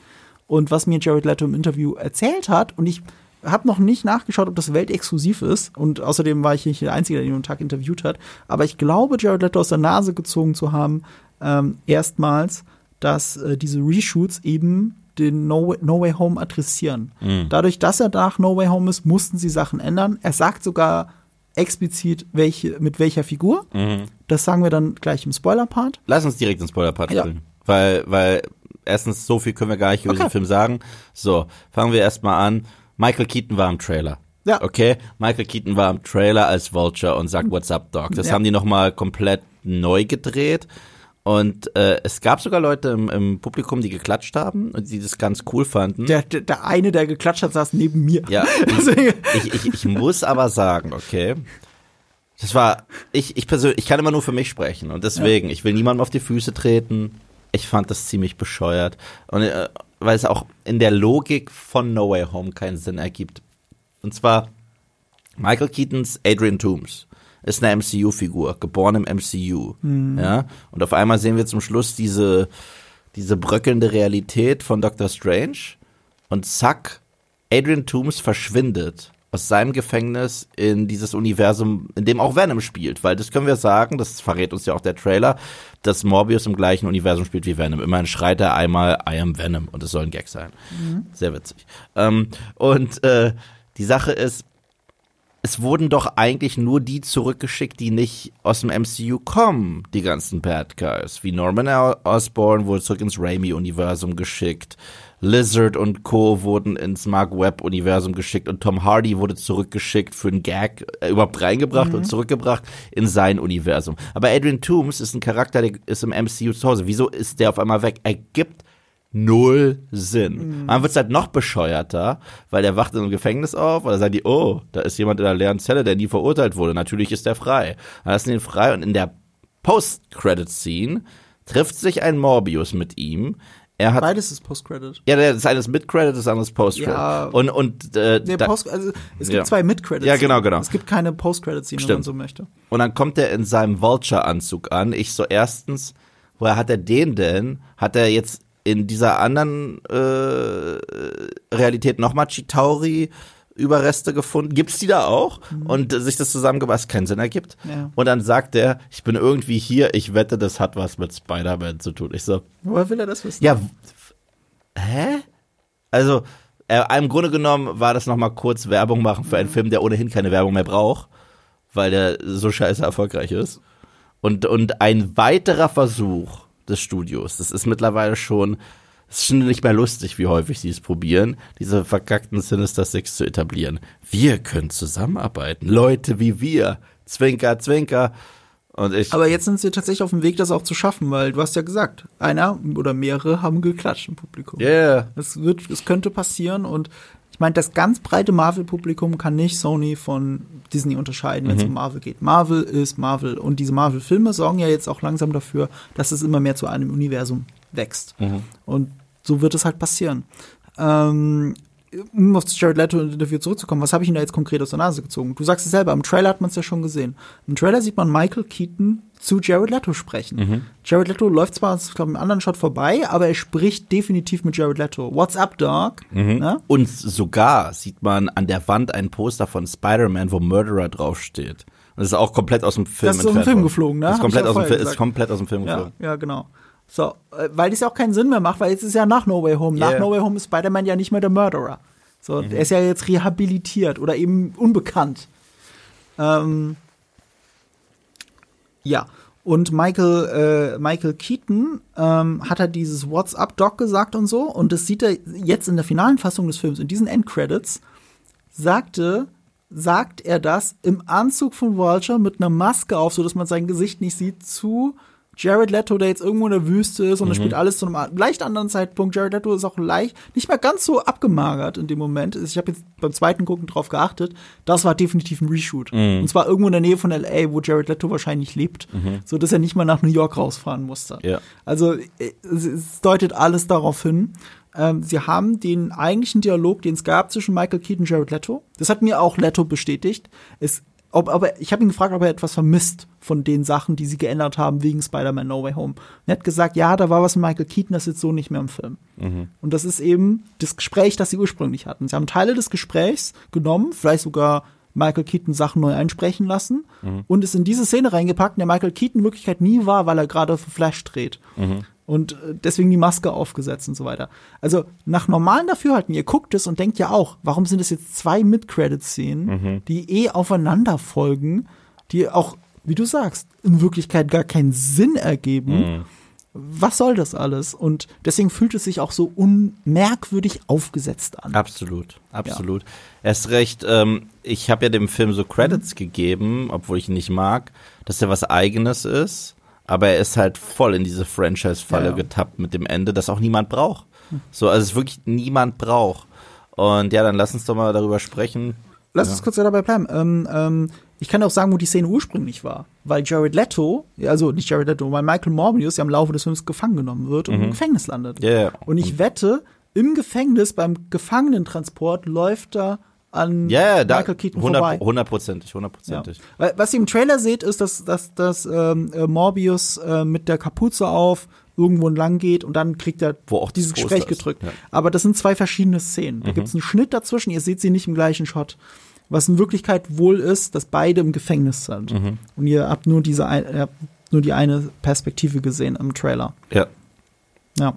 Und was mir Jared Leto im Interview erzählt hat, und ich habe noch nicht nachgeschaut, ob das weltexklusiv ist. Und außerdem war ich nicht der Einzige, der ihn am Tag interviewt hat. Aber ich glaube, Jared Leto aus der Nase gezogen zu haben, ähm, erstmals, dass äh, diese Reshoots eben den no Way, no Way Home adressieren. Dadurch, dass er nach No Way Home ist, mussten sie Sachen ändern. Er sagt sogar explizit welche, mit welcher Figur. Das sagen wir dann gleich im Spoiler-Part. Lass uns direkt ins Spoiler-Part Ja. springen. Weil, weil erstens, so viel können wir gar nicht über Okay. diesen Film sagen. So, fangen wir erstmal an. Michael Keaton war im Trailer. Ja. Okay, Michael Keaton war im Trailer als Vulture und sagt What's up, Dog. Das Ja. haben die nochmal komplett neu gedreht. Und äh, es gab sogar Leute im, im Publikum, die geklatscht haben und die das ganz cool fanden. Der, der, der eine, der geklatscht hat, saß neben mir. Ja, Deswegen- ich, ich, ich muss aber sagen, okay. Das war, ich, ich persönlich, ich kann immer nur für mich sprechen und deswegen, ich will niemandem auf die Füße treten. Ich fand das ziemlich bescheuert. Und äh, weil es auch in der Logik von No Way Home keinen Sinn ergibt. Und zwar, Michael Keatons Adrian Toomes ist eine MCU-Figur, geboren im MCU. Ja? Und auf einmal sehen wir zum Schluss diese, diese bröckelnde Realität von Doctor Strange. Und zack, Adrian Toomes verschwindet aus seinem Gefängnis in dieses Universum, in dem auch Venom spielt. Weil das können wir sagen, das verrät uns ja auch der Trailer, dass Morbius im gleichen Universum spielt wie Venom. Immerhin schreit er einmal, I am Venom. Und es soll ein Gag sein. Sehr witzig. Ähm, und äh, die Sache ist, es wurden doch eigentlich nur die zurückgeschickt, die nicht aus dem MCU kommen, die ganzen Bad Guys. Wie Norman Osborn wurde zurück ins Raimi-Universum geschickt. Lizard und Co. wurden ins Mark Webb-Universum geschickt und Tom Hardy wurde zurückgeschickt für einen Gag, äh, überhaupt reingebracht und zurückgebracht in sein Universum. Aber Adrian Toomes ist ein Charakter, der ist im MCU zu Hause. Wieso ist der auf einmal weg? Er gibt null Sinn. Dann wird's halt noch bescheuerter, weil der wacht in einem Gefängnis auf, oder sagen die, oh, da ist jemand in der leeren Zelle, der nie verurteilt wurde. Natürlich ist der frei. Dann lassen ihn frei und in der Post-Credit-Scene trifft sich ein Morbius mit ihm. Er hat Beides ist Post-Credit. ja, das eine ist Mid-Credit, das andere ist Post-Credit. Ja. Und, und, äh, Nee, da, Post, also es gibt Ja. zwei Mid-Credits. Ja, genau, genau. Es gibt keine Post-Credit-Scene, wenn man so möchte. und dann kommt er in seinem Vulture-Anzug an. Ich so, erstens, woher hat er den denn? Hat er jetzt in dieser anderen äh, Realität nochmal Chitauri Überreste gefunden? Gibt's die da auch? Und äh, sich das zusammengebracht, was keinen Sinn ergibt. Ja. Und dann sagt er, ich bin irgendwie hier, ich wette, das hat was mit Spider-Man zu tun. Ich so, Woher will er das wissen? ja, hä? Also, äh, im Grunde genommen war das nochmal kurz Werbung machen für einen Film, der ohnehin keine Werbung mehr braucht, weil der so scheiße erfolgreich ist. Und, und ein weiterer Versuch des Studios, das ist mittlerweile schon, es ist schon nicht mehr lustig, wie häufig sie es probieren, diese verkackten Sinister Six zu etablieren. Wir können zusammenarbeiten. Leute wie wir. Zwinker, zwinker. Und ich. Aber jetzt sind sie tatsächlich auf dem Weg, das auch zu schaffen, weil du hast ja gesagt, einer oder mehrere haben geklatscht im Publikum. yeah. Es wird, es könnte passieren und ich meine, das ganz breite Marvel-Publikum kann nicht Sony von Disney unterscheiden, wenn es um Marvel geht. Marvel ist Marvel und diese Marvel-Filme sorgen ja jetzt auch langsam dafür, dass es immer mehr zu einem Universum wächst. Und so wird es halt passieren. Ähm, um auf das Jared Leto-Interview zurückzukommen, was habe ich Ihnen da jetzt konkret aus der Nase gezogen? Du sagst es selber, im Trailer hat man es ja schon gesehen. Im Trailer sieht man Michael Keaton zu Jared Leto sprechen. Jared Leto läuft zwar, ich glaube, im anderen Shot vorbei, aber er spricht definitiv mit Jared Leto. What's up, Dog? Ne? Und sogar sieht man an der Wand ein Poster von Spider-Man, wo Murderer draufsteht. Und das ist auch komplett aus dem Film Das ist aus dem Film geflogen, ne? Das ist komplett, ja aus dem, ist komplett aus dem Film Ja, geflogen. ja, genau. So, äh, weil das ja auch keinen Sinn mehr macht, weil jetzt ist ja nach No Way Home. Nach Yeah. No Way Home ist Spider-Man ja nicht mehr der Murderer. So, Mhm. er ist ja jetzt rehabilitiert oder eben unbekannt. Ähm, ja. Und Michael, äh, Michael Keaton ähm, hat halt dieses What's up Doc gesagt und so. Und das sieht er jetzt in der finalen Fassung des Films, in diesen Endcredits, sagte, sagt er das im Anzug von Vulture mit einer Maske auf, so dass man sein Gesicht nicht sieht, zu Jared Leto, der jetzt irgendwo in der Wüste ist und er spielt alles zu einem leicht anderen Zeitpunkt. Jared Leto ist auch leicht, nicht mehr ganz so abgemagert in dem Moment. Ich habe jetzt beim zweiten Gucken drauf geachtet. Das war definitiv ein Reshoot. Und zwar irgendwo in der Nähe von LA, wo Jared Leto wahrscheinlich lebt, so dass er nicht mal nach New York rausfahren musste. Ja. Also äh, es, es deutet alles darauf hin. Ähm, sie haben den eigentlichen Dialog, den es gab zwischen Michael Keaton und Jared Leto. Das hat mir auch Leto bestätigt. Es, ob, aber ich habe ihn gefragt, ob er etwas vermisst von den Sachen, die sie geändert haben wegen Spider-Man No Way Home. Und er hat gesagt, ja, da war was mit Michael Keaton, das ist jetzt so nicht mehr im Film. Und das ist eben das Gespräch, das sie ursprünglich hatten. Sie haben Teile des Gesprächs genommen, vielleicht sogar Michael Keaton Sachen neu einsprechen lassen und es in diese Szene reingepackt, in der Michael Keaton in Wirklichkeit nie war, weil er gerade für Flash dreht. Und äh, deswegen die Maske aufgesetzt und so weiter. Also nach normalen Dafürhalten, ihr guckt es und denkt ja auch, warum sind es jetzt zwei Mid-Credit-Szenen, die eh aufeinander folgen, die auch, wie du sagst, in Wirklichkeit gar keinen Sinn ergeben. Was soll das alles? Und deswegen fühlt es sich auch so unmerkwürdig aufgesetzt an. Absolut, absolut. Erst recht, ähm, ich habe ja dem Film so Credits gegeben, obwohl ich ihn nicht mag, dass er was Eigenes ist, aber er ist halt voll in diese Franchise-Falle Ja, ja. getappt mit dem Ende, das auch niemand braucht. So, also es wirklich niemand braucht. Und ja, dann lass uns doch mal darüber sprechen. Lass uns kurz dabei bleiben. Ähm, ähm, ich kann auch sagen, wo die Szene ursprünglich war. Weil Jared Leto, also nicht Jared Leto, weil Michael Morbius ja im Laufe des Films gefangen genommen wird und im Gefängnis landet. Ja, ja. Und ich wette, im Gefängnis, beim Gefangenentransport, läuft er an Ja, ja, da Michael Keaton 100 vorbei. hundertprozentig, Ja. hundertprozentig. Weil, Was ihr im Trailer seht, ist, dass, dass, dass ähm, äh, Morbius äh, mit der Kapuze auf irgendwo entlang geht und dann kriegt er Wo auch dieses Gespräch ist. gedrückt. Ja. Mhm. Aber das sind zwei verschiedene Szenen. Da gibt es einen Schnitt dazwischen, ihr seht sie nicht im gleichen Shot. Was in Wirklichkeit wohl ist, dass beide im Gefängnis sind. Mhm. Und ihr habt nur diese ihr habt nur die eine Perspektive gesehen im Trailer. Ja. Ja.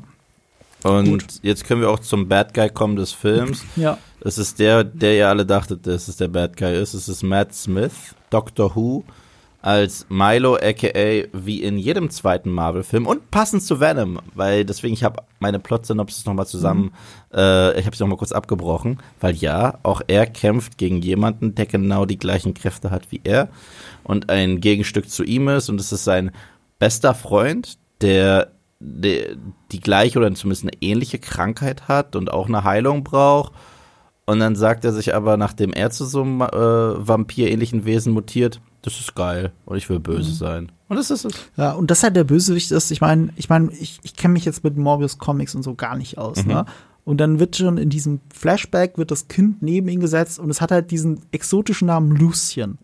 Und Gut. jetzt können wir auch zum Bad Guy kommen des Films. Ja. Es ist der, der ihr alle dachtet, dass es der Bad Guy ist. Es ist Matt Smith, Doctor Who, als Milo, aka wie in jedem zweiten Marvel-Film und passend zu Venom, weil deswegen, ich habe meine Plot-Synopsis nochmal zusammen, äh, ich habe sie nochmal kurz abgebrochen, weil ja, auch er kämpft gegen jemanden, der genau die gleichen Kräfte hat wie er und ein Gegenstück zu ihm ist und es ist sein bester Freund, der, der die gleiche oder zumindest eine ähnliche Krankheit hat und auch eine Heilung braucht. Und dann sagt er sich aber, nachdem er zu so einem äh, Vampir-ähnlichen Wesen mutiert, das ist geil und ich will böse sein. Und das ist es. Ja, und dass halt der Bösewicht ist, ich meine, ich meine, ich, ich kenne mich jetzt mit Morbius Comics und so gar nicht aus, ne? Und dann wird schon in diesem Flashback wird das Kind neben ihn gesetzt und es hat halt diesen exotischen Namen Lucien.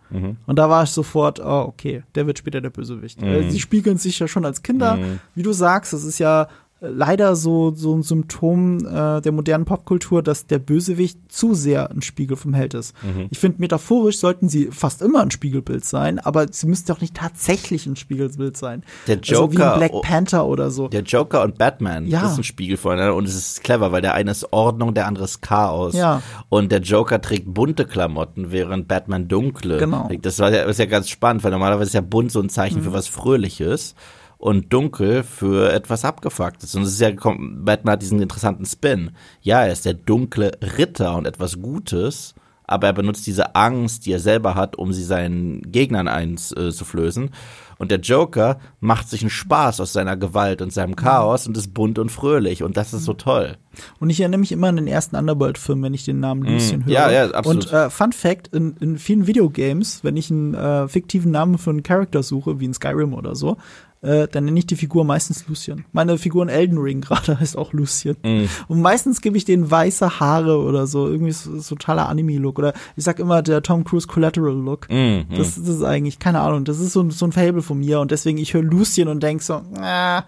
Und da war ich sofort, oh, okay, der wird später der Bösewicht. Äh, Sie spiegeln sich ja schon als Kinder. Wie du sagst, das ist ja leider so, so ein Symptom äh, der modernen Popkultur, dass der Bösewicht zu sehr ein Spiegel vom Held ist. Ich finde, metaphorisch sollten sie fast immer ein Spiegelbild sein, aber sie müssten doch nicht tatsächlich ein Spiegelbild sein. Der Also wie Joker- ein Black. Panther oder so. Der Joker und Batman, Ja. das ist ein Spiegel voneinander und es ist clever, weil der eine ist Ordnung, der andere ist Chaos. Ja. Und der Joker trägt bunte Klamotten, während Batman dunkle. Genau. Das war ja, ist ja ganz spannend, weil normalerweise ist ja bunt so ein Zeichen Mhm. für was Fröhliches und dunkel für etwas Abgefucktes. Und es ist ja, Batman hat diesen interessanten Spin. Ja, er ist der dunkle Ritter und etwas Gutes, aber er benutzt diese Angst, die er selber hat, um sie seinen Gegnern einzuflößen. Und der Joker macht sich einen Spaß aus seiner Gewalt und seinem Chaos und ist bunt und fröhlich. Und das ist so toll. Und ich erinnere mich immer an den ersten Underworld-Film, wenn ich den Namen Lucien höre. Mhm. Ja, ja, absolut. Und äh, Fun Fact, in, in vielen Videogames, wenn ich einen äh, fiktiven Namen für einen Charakter suche, wie in Skyrim oder so, äh, dann nenne ich die Figur meistens Lucien. Meine Figur in Elden Ring gerade heißt auch Lucien. Mhm. Und meistens gebe ich denen weiße Haare oder so, irgendwie so, so totaler Anime-Look. Oder ich sag immer der Tom Cruise Collateral-Look. Mhm. Das, das ist eigentlich, keine Ahnung, das ist so, ein- so ein Fable von mir und deswegen, ich höre Lucien und denk so, ah. Und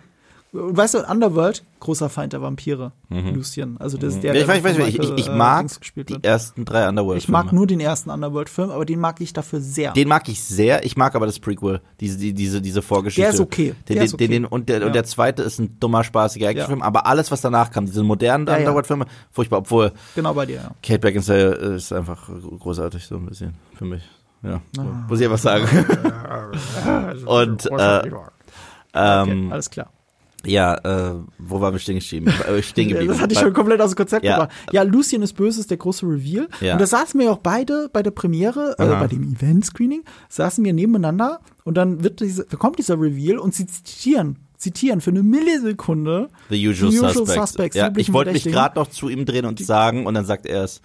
Weißt du, Underworld, großer Feind der Vampire, Lucien. Also das ist der, Mhm. Ja, ich, der weiß, ich, weiß, von ich, ich, ich äh, mag die ersten drei Underworld. Ich mag nur den ersten Underworld-Film, aber den mag ich dafür sehr. Den mag ich sehr. Ich mag aber das Prequel, diese, die, diese, diese Vorgeschichte. Der ist okay. Der den, ist okay. Den, und, der, Ja. und der zweite ist ein dummer, spaßiger Actionfilm. Aber alles, was danach kam, diese modernen Ja, ja. Underworld-Filme, furchtbar. Obwohl genau bei dir, ja. Kate Beckinsale ist einfach großartig, so ein bisschen für mich. Ja, Ah. muss ich einfach sagen. und äh, ähm, Okay, alles klar. Ja, äh, wo waren wir stehen geblieben? Äh, stehen geblieben. das hatte ich schon komplett aus dem Konzept Ja. gebracht. Ja, Lucien ist böse ist der große Reveal. Ja. Und da saßen wir auch beide bei der Premiere, äh, bei dem Event-Screening, saßen wir nebeneinander und dann wird diese, kommt dieser Reveal und sie zitieren, zitieren für eine Millisekunde The Usual, The Usual Suspects. Suspects, ja, ich wollte mich gerade noch zu ihm drehen und sagen und dann sagt er es.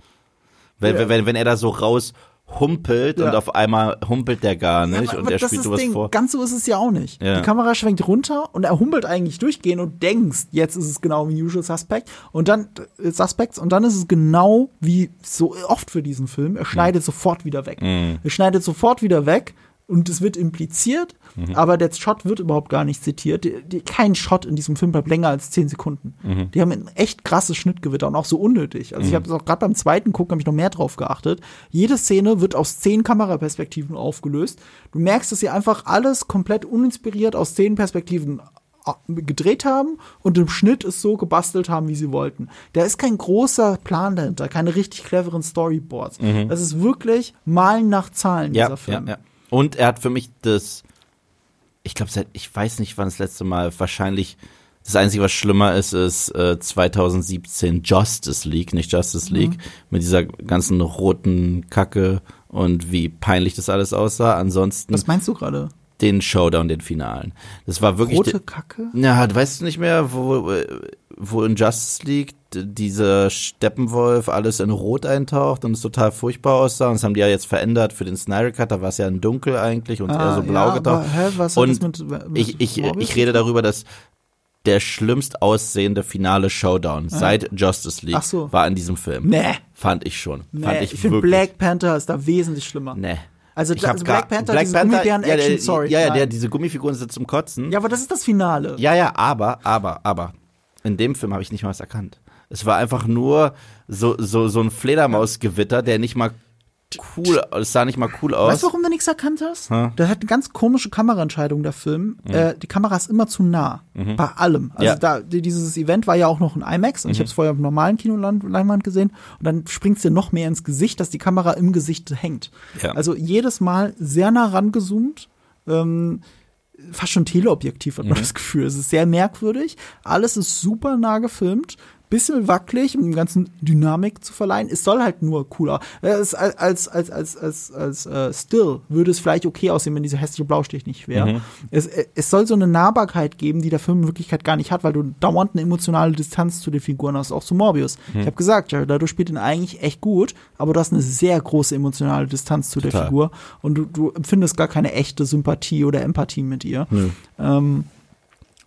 Wenn, Ja. wenn, wenn er da so raus humpelt Ja. und auf einmal humpelt der gar nicht aber und er spielt sowas Ding. vor. Ganz so ist es ja auch nicht. Ja. Die Kamera schwenkt runter und er humpelt eigentlich durchgehend und denkst, jetzt ist es genau wie Usual Suspect und dann äh, Suspects und dann ist es genau wie so oft für diesen Film. Er schneidet sofort wieder weg. Mhm. Er schneidet sofort wieder weg und es wird impliziert, Mhm. aber der Shot wird überhaupt gar nicht zitiert. Die, die, kein Shot in diesem Film bleibt länger als 10 Sekunden. Mhm. Die haben ein echt krasses Schnittgewitter und auch so unnötig. Also ich habe auch gerade beim zweiten Gucken habe ich noch mehr drauf geachtet. Jede Szene wird aus zehn Kameraperspektiven aufgelöst. Du merkst, dass sie einfach alles komplett uninspiriert aus zehn Perspektiven gedreht haben und im Schnitt es so gebastelt haben, wie sie wollten. Da ist kein großer Plan dahinter, keine richtig cleveren Storyboards. Das ist wirklich Malen nach Zahlen, Mhm. Ja, dieser ja, Film. ja. Und er hat für mich das, ich glaube, seit, ich weiß nicht, wann das letzte Mal, wahrscheinlich, das Einzige, was schlimmer ist, ist äh, 2017 Justice League, nicht Justice League, Mhm. mit dieser ganzen roten Kacke und wie peinlich das alles aussah. Ansonsten Was meinst du gerade? den Showdown, den Finalen. Das war wirklich. Rote Kacke? Ja, weißt du nicht mehr, wo, wo in Justice League d- dieser Steppenwolf alles in Rot eintaucht und es total furchtbar aussah. Und das haben die ja jetzt verändert für den Snyder Cut. Da war es ja in Dunkel eigentlich und eher so blau Ah, ja, getaucht. aber, hä, was und mit, mit ich, ich, ich rede darüber, dass der schlimmst aussehende finale Showdown seit Justice League so. war in diesem Film. Nee. Fand ich schon. Nee, Fand ich, ich, finde. Black Panther ist da wesentlich schlimmer. Nee. Also, Ich also Black Panther, diese Gummibären-Action, ja, der, sorry. Ja, ja, der, diese Gummifiguren sind zum Kotzen. ja, aber das ist das Finale. Ja, ja, aber, aber, aber. In dem Film habe ich nicht mal was erkannt. Es war einfach nur so, so, so ein Fledermausgewitter, der nicht mal cool, es sah nicht mal cool aus. Weißt du, warum du nichts erkannt hast? Hm. Der hat eine ganz komische Kameraentscheidung, der Film. Äh, die Kamera ist immer zu nah. Bei allem. Also Ja. da, die, dieses Event war ja auch noch ein IMAX und ich habe es vorher im normalen Kinoleinwand gesehen und dann springt dir noch mehr ins Gesicht, dass die Kamera im Gesicht hängt. Ja. Also jedes Mal sehr nah rangezoomt. Ähm, fast schon Teleobjektiv hat man das Gefühl. Es ist sehr merkwürdig. Alles ist super nah gefilmt. Bisschen wackelig, um dem ganzen Dynamik zu verleihen. Es soll halt nur cool aus. Es, als, als, als, als, als, als äh, Still würde es vielleicht okay aussehen, wenn dieser hässliche Blaustich nicht wäre. Es, äh, es soll so eine Nahbarkeit geben, die der Film in Wirklichkeit gar nicht hat, weil du dauernd eine emotionale Distanz zu den Figuren hast, auch zu Morbius. Ich habe gesagt, Jared Leto spielt ihn eigentlich echt gut, aber du hast eine sehr große emotionale Distanz zu der Total. Figur und du, du empfindest gar keine echte Sympathie oder Empathie mit ihr. Ähm,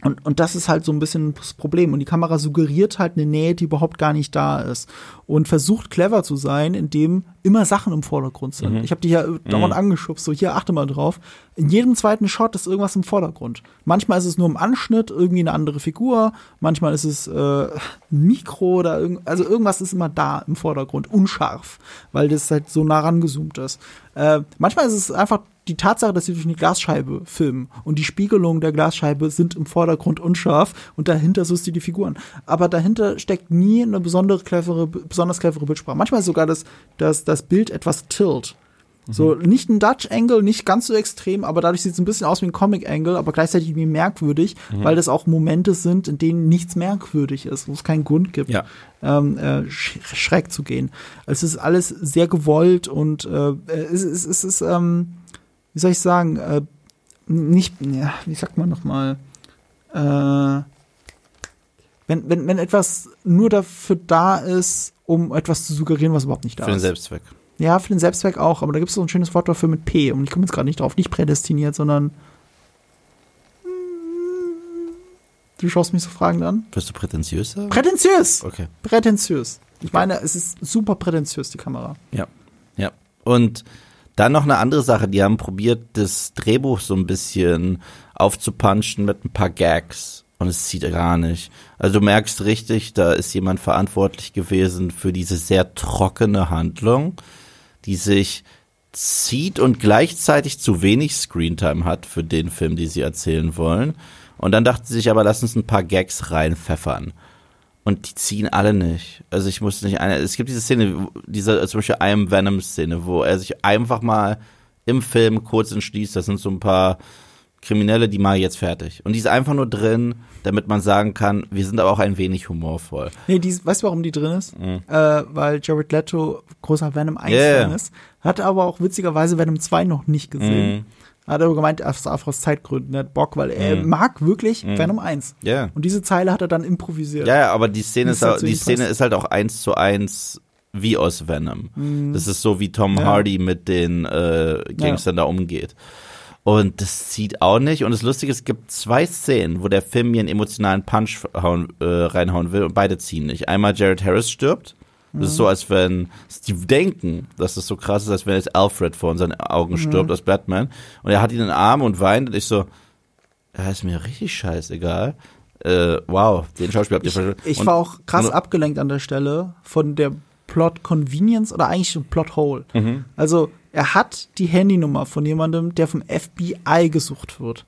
und, und das ist halt so ein bisschen das Problem. Und die Kamera suggeriert halt eine Nähe, die überhaupt gar nicht da ist. Und versucht clever zu sein, indem immer Sachen im Vordergrund sind. Ich habe die ja dauernd angeschubst, so hier achte mal drauf. In jedem zweiten Shot ist irgendwas im Vordergrund. Manchmal ist es nur im Anschnitt irgendwie eine andere Figur, manchmal ist es äh, ein Mikro oder irgend, also irgendwas ist immer da im Vordergrund, unscharf, weil das halt so nah rangezoomt ist. Äh, manchmal ist es einfach die Tatsache, dass sie durch eine Glasscheibe filmen und die Spiegelungen der Glasscheibe sind im Vordergrund unscharf und dahinter suchst du die Figuren. Aber dahinter steckt nie eine besondere clevere, besonders clevere Bildsprache. Manchmal sogar das, das, das Bild etwas tilt. So, nicht ein Dutch Angle, nicht ganz so extrem, aber dadurch sieht es ein bisschen aus wie ein Comic Angle, aber gleichzeitig irgendwie merkwürdig, weil das auch Momente sind, in denen nichts merkwürdig ist, wo es keinen Grund gibt, Ja. ähm, äh, sch schräg zu gehen. Es ist alles sehr gewollt und äh, es, es, es ist, ähm, wie soll ich sagen, äh, nicht, ja, wie sagt man nochmal, äh, wenn, wenn, wenn etwas nur dafür da ist, um etwas zu suggerieren, was überhaupt nicht da Für den ist. Selbstzweck. Ja, für den Selbstzweck auch, aber da gibt es so ein schönes Wort dafür mit P und ich komme jetzt gerade nicht drauf, nicht prädestiniert, sondern Du schaust mich so fragend an. Wirst du prätentiös sagen? Prätentiös! Okay. Prätentiös. Ich meine, es ist super prätentiös, die Kamera. Ja, ja. Und dann noch eine andere Sache, die haben probiert, das Drehbuch so ein bisschen aufzupunchen mit ein paar Gags. Und es zieht gar nicht. Also du merkst richtig, da ist jemand verantwortlich gewesen für diese sehr trockene Handlung, die sich zieht und gleichzeitig zu wenig Screentime hat für den Film, die sie erzählen wollen. Und dann dachten sie sich aber, lass uns ein paar Gags reinpfeffern. Und die ziehen alle nicht. Also ich muss nicht eine. Es gibt diese Szene, diese zum Beispiel am Venom-Szene, wo er sich einfach mal im Film kurz entschließt, das sind so ein paar Kriminelle, die mal jetzt fertig. Und die ist einfach nur drin, damit man sagen kann, wir sind aber auch ein wenig humorvoll. Nee, die, weißt du, warum die drin ist? Äh, weil Jared Leto großer Venom 1 Mhm. Yeah. Ist. Hat aber auch witzigerweise Venom 2 noch nicht gesehen. Mhm. Hat aber gemeint, er ist einfach aus Zeitgründen, er hat Bock, weil er mag wirklich Venom 1. Mhm. Ja. Und diese Zeile hat er dann improvisiert. Ja, ja, aber die Szene, ist, dazu die Szene passt. ist halt auch eins zu eins wie aus Venom. Das ist so, wie Tom. Ja. Hardy mit den äh, Gangstern da umgeht. Und das zieht auch nicht. Und das Lustige ist, es gibt zwei Szenen, wo der Film mir einen emotionalen Punch hauen, äh, reinhauen will und beide ziehen nicht. Einmal Jared Harris stirbt. Das Mhm. ist so, als wenn die denken, dass das so krass ist, als wenn jetzt Alfred vor unseren Augen Mhm. stirbt als Batman. Und er hat ihn in den Arm und weint und ich so, ja, ist mir richtig scheißegal. Äh, wow, den Schauspieler habt ihr Ich, verstanden. ich Und- war auch krass und- abgelenkt an der Stelle von der Plot Convenience oder eigentlich Plot Hole. Mhm. Also er hat die Handynummer von jemandem, der vom FBI gesucht wird.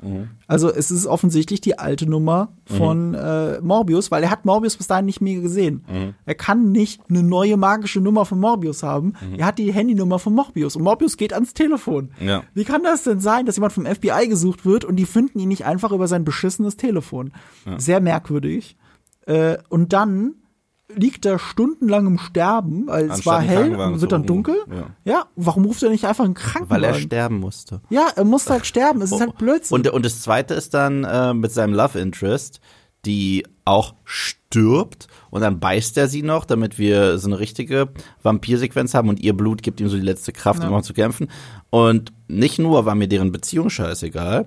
Also es ist offensichtlich die alte Nummer von äh, Morbius, weil er hat Morbius bis dahin nicht mehr gesehen. Er kann nicht eine neue magische Nummer von Morbius haben. Er hat die Handynummer von Morbius und Morbius geht ans Telefon. Ja. Wie kann das denn sein, dass jemand vom FBI gesucht wird und die finden ihn nicht einfach über sein beschissenes Telefon? Sehr merkwürdig. Äh, und dann liegt er stundenlang im Sterben, weil es war hell und wird dann rufen. dunkel. Ja. Ja, warum ruft er nicht einfach einen Krankenwagen? Weil er sterben musste. Ja, er muss halt sterben. Es ist halt Blödsinn. Und, und das zweite ist dann äh, mit seinem Love Interest, die auch stirbt und dann beißt er sie noch, damit wir so eine richtige Vampirsequenz haben und ihr Blut gibt ihm so die letzte Kraft, um noch zu kämpfen. Und nicht nur war mir deren Beziehung scheißegal,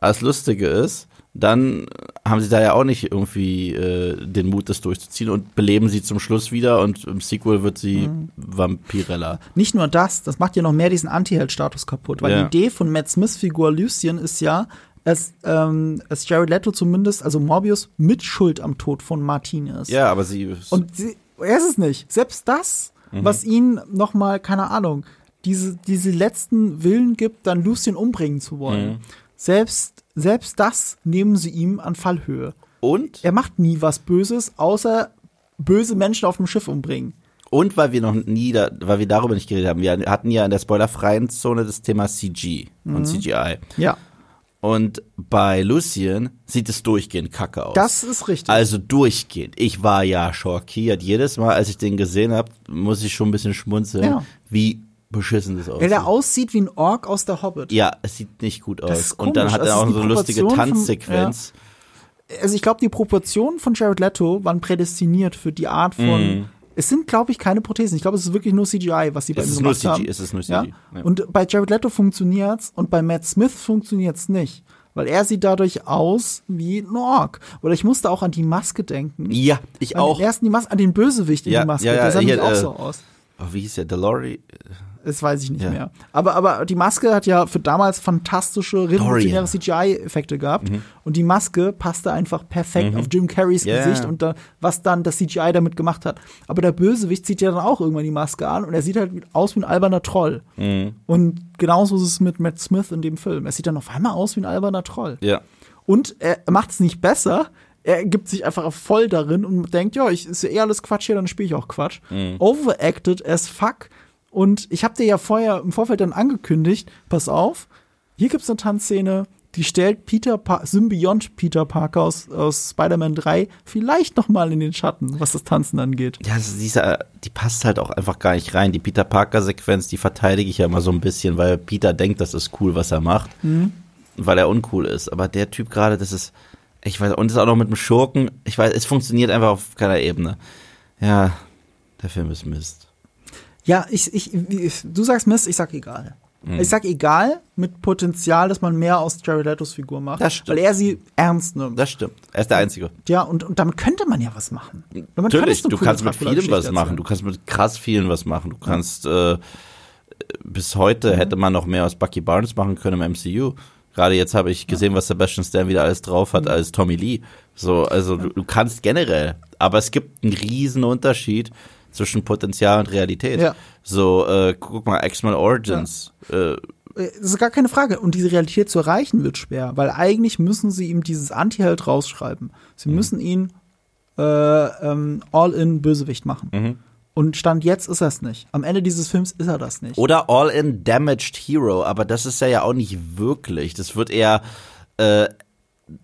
das Lustige ist, dann haben sie da ja auch nicht irgendwie äh, den Mut, das durchzuziehen und beleben sie zum Schluss wieder und im Sequel wird sie Vampirella. Nicht nur das, das macht ja noch mehr diesen Anti-Held-Status kaputt. Weil Ja. die Idee von Matt Smiths Figur Lucien ist ja, dass, ähm, dass Jared Leto zumindest, also Morbius, mit Schuld am Tod von Martin ist. Ja, aber sie Und sie, er ist es nicht. Selbst das, Mhm. was ihn noch mal, keine Ahnung, diese, diese letzten Willen gibt, dann Lucien umbringen zu wollen. Mhm. Selbst, selbst das nehmen sie ihm an Fallhöhe. und Er macht nie was Böses, außer böse Menschen auf dem Schiff umbringen. Und weil wir noch nie, da, weil wir darüber nicht geredet haben, wir hatten ja in der spoilerfreien Zone das Thema CG Mhm. und CGI. Ja, Und bei Lucien sieht es durchgehend kacke aus. das ist richtig. also durchgehend. Ich war ja schockiert. Jedes Mal, als ich den gesehen habe, muss ich schon ein bisschen schmunzeln, Ja. wie beschissen das aussieht. Weil der aussieht wie ein Ork aus der Hobbit. ja, es sieht nicht gut aus. Und dann hat Also er auch die so eine lustige Proportion vom- Tanzsequenz. Also ich glaube, die Proportionen von Jared Leto waren prädestiniert für die Art von. Es sind, glaube ich, keine Prothesen. Ich glaube, es ist wirklich nur CGI, was sie bei ihm gemacht CG, haben. es ist nur Ja? CG. Ja. Und bei Jared Leto funktioniert's und bei Matt Smith funktioniert's nicht. Weil er sieht dadurch aus wie ein Ork. Oder ich musste auch an die Maske denken. Ja, ich An auch. den ersten die Mas an den Bösewicht in Ja, die Maske. ja, ja, der sah nämlich auch äh, so aus. Oh, wie hieß der? Delori? Das weiß ich nicht Ja. mehr. Aber, aber die Maske hat ja für damals fantastische, revolutionäre CGI-Effekte gehabt. Mhm. Und die Maske passte einfach perfekt auf Jim Carreys Ja. Gesicht und da, was dann das CGI damit gemacht hat. Aber der Bösewicht zieht ja dann auch irgendwann die Maske an und er sieht halt aus wie ein alberner Troll. Mhm. Und genauso ist es mit Matt Smith in dem Film. Er sieht dann auf einmal aus wie ein alberner Troll. Ja. Und er macht es nicht besser. Er gibt sich einfach voll darin und denkt, ja, ich ist ja eh alles Quatsch hier, dann spiele ich auch Quatsch. Overacted as fuck. Und ich habe dir ja vorher im Vorfeld dann angekündigt, pass auf, hier gibt's eine Tanzszene, die stellt Peter pa Symbiont Peter Parker aus, aus Spider-Man 3 vielleicht noch mal in den Schatten, was das Tanzen angeht. Ja, ist dieser, die passt halt auch einfach gar nicht rein. Die Peter Parker-Sequenz, die verteidige ich ja immer so ein bisschen, weil Peter denkt, das ist cool, was er macht. Weil er uncool ist. Aber der Typ gerade, das ist, ich weiß, und das auch noch mit dem Schurken. Ich weiß, es funktioniert einfach auf keiner Ebene. Ja, der Film ist Mist. Ja, ich, ich, ich du sagst Mist, ich sag egal. Mhm. Ich sag egal mit Potenzial, dass man mehr aus Jared Letos Figur macht, Das stimmt. weil er sie ernst nimmt. Das stimmt. Er ist der Einzige. Ja, und, und damit könnte man ja was machen. Damit Natürlich, du kannst mit vielem was machen. Du kannst mit krass vielen was machen. Du kannst, äh, bis heute hätte man noch mehr aus Bucky Barnes machen können im MCU. Gerade jetzt habe ich gesehen, was Sebastian Stan wieder alles drauf hat als Tommy Lee. So, also du, du kannst generell, aber es gibt einen riesen Unterschied zwischen Potenzial und Realität. Ja. So, äh, guck mal, X-Men Origins. Äh, Das ist gar keine Frage. Und diese Realität zu erreichen wird schwer, weil eigentlich müssen sie ihm dieses Anti-Held rausschreiben. Mhm. Sie müssen ihn äh, ähm, All-in-Bösewicht machen. Mhm. Und Stand jetzt ist er es nicht. Am Ende dieses Films ist er das nicht. Oder All-in Damaged Hero, aber das ist er ja auch nicht wirklich. Das wird eher, äh,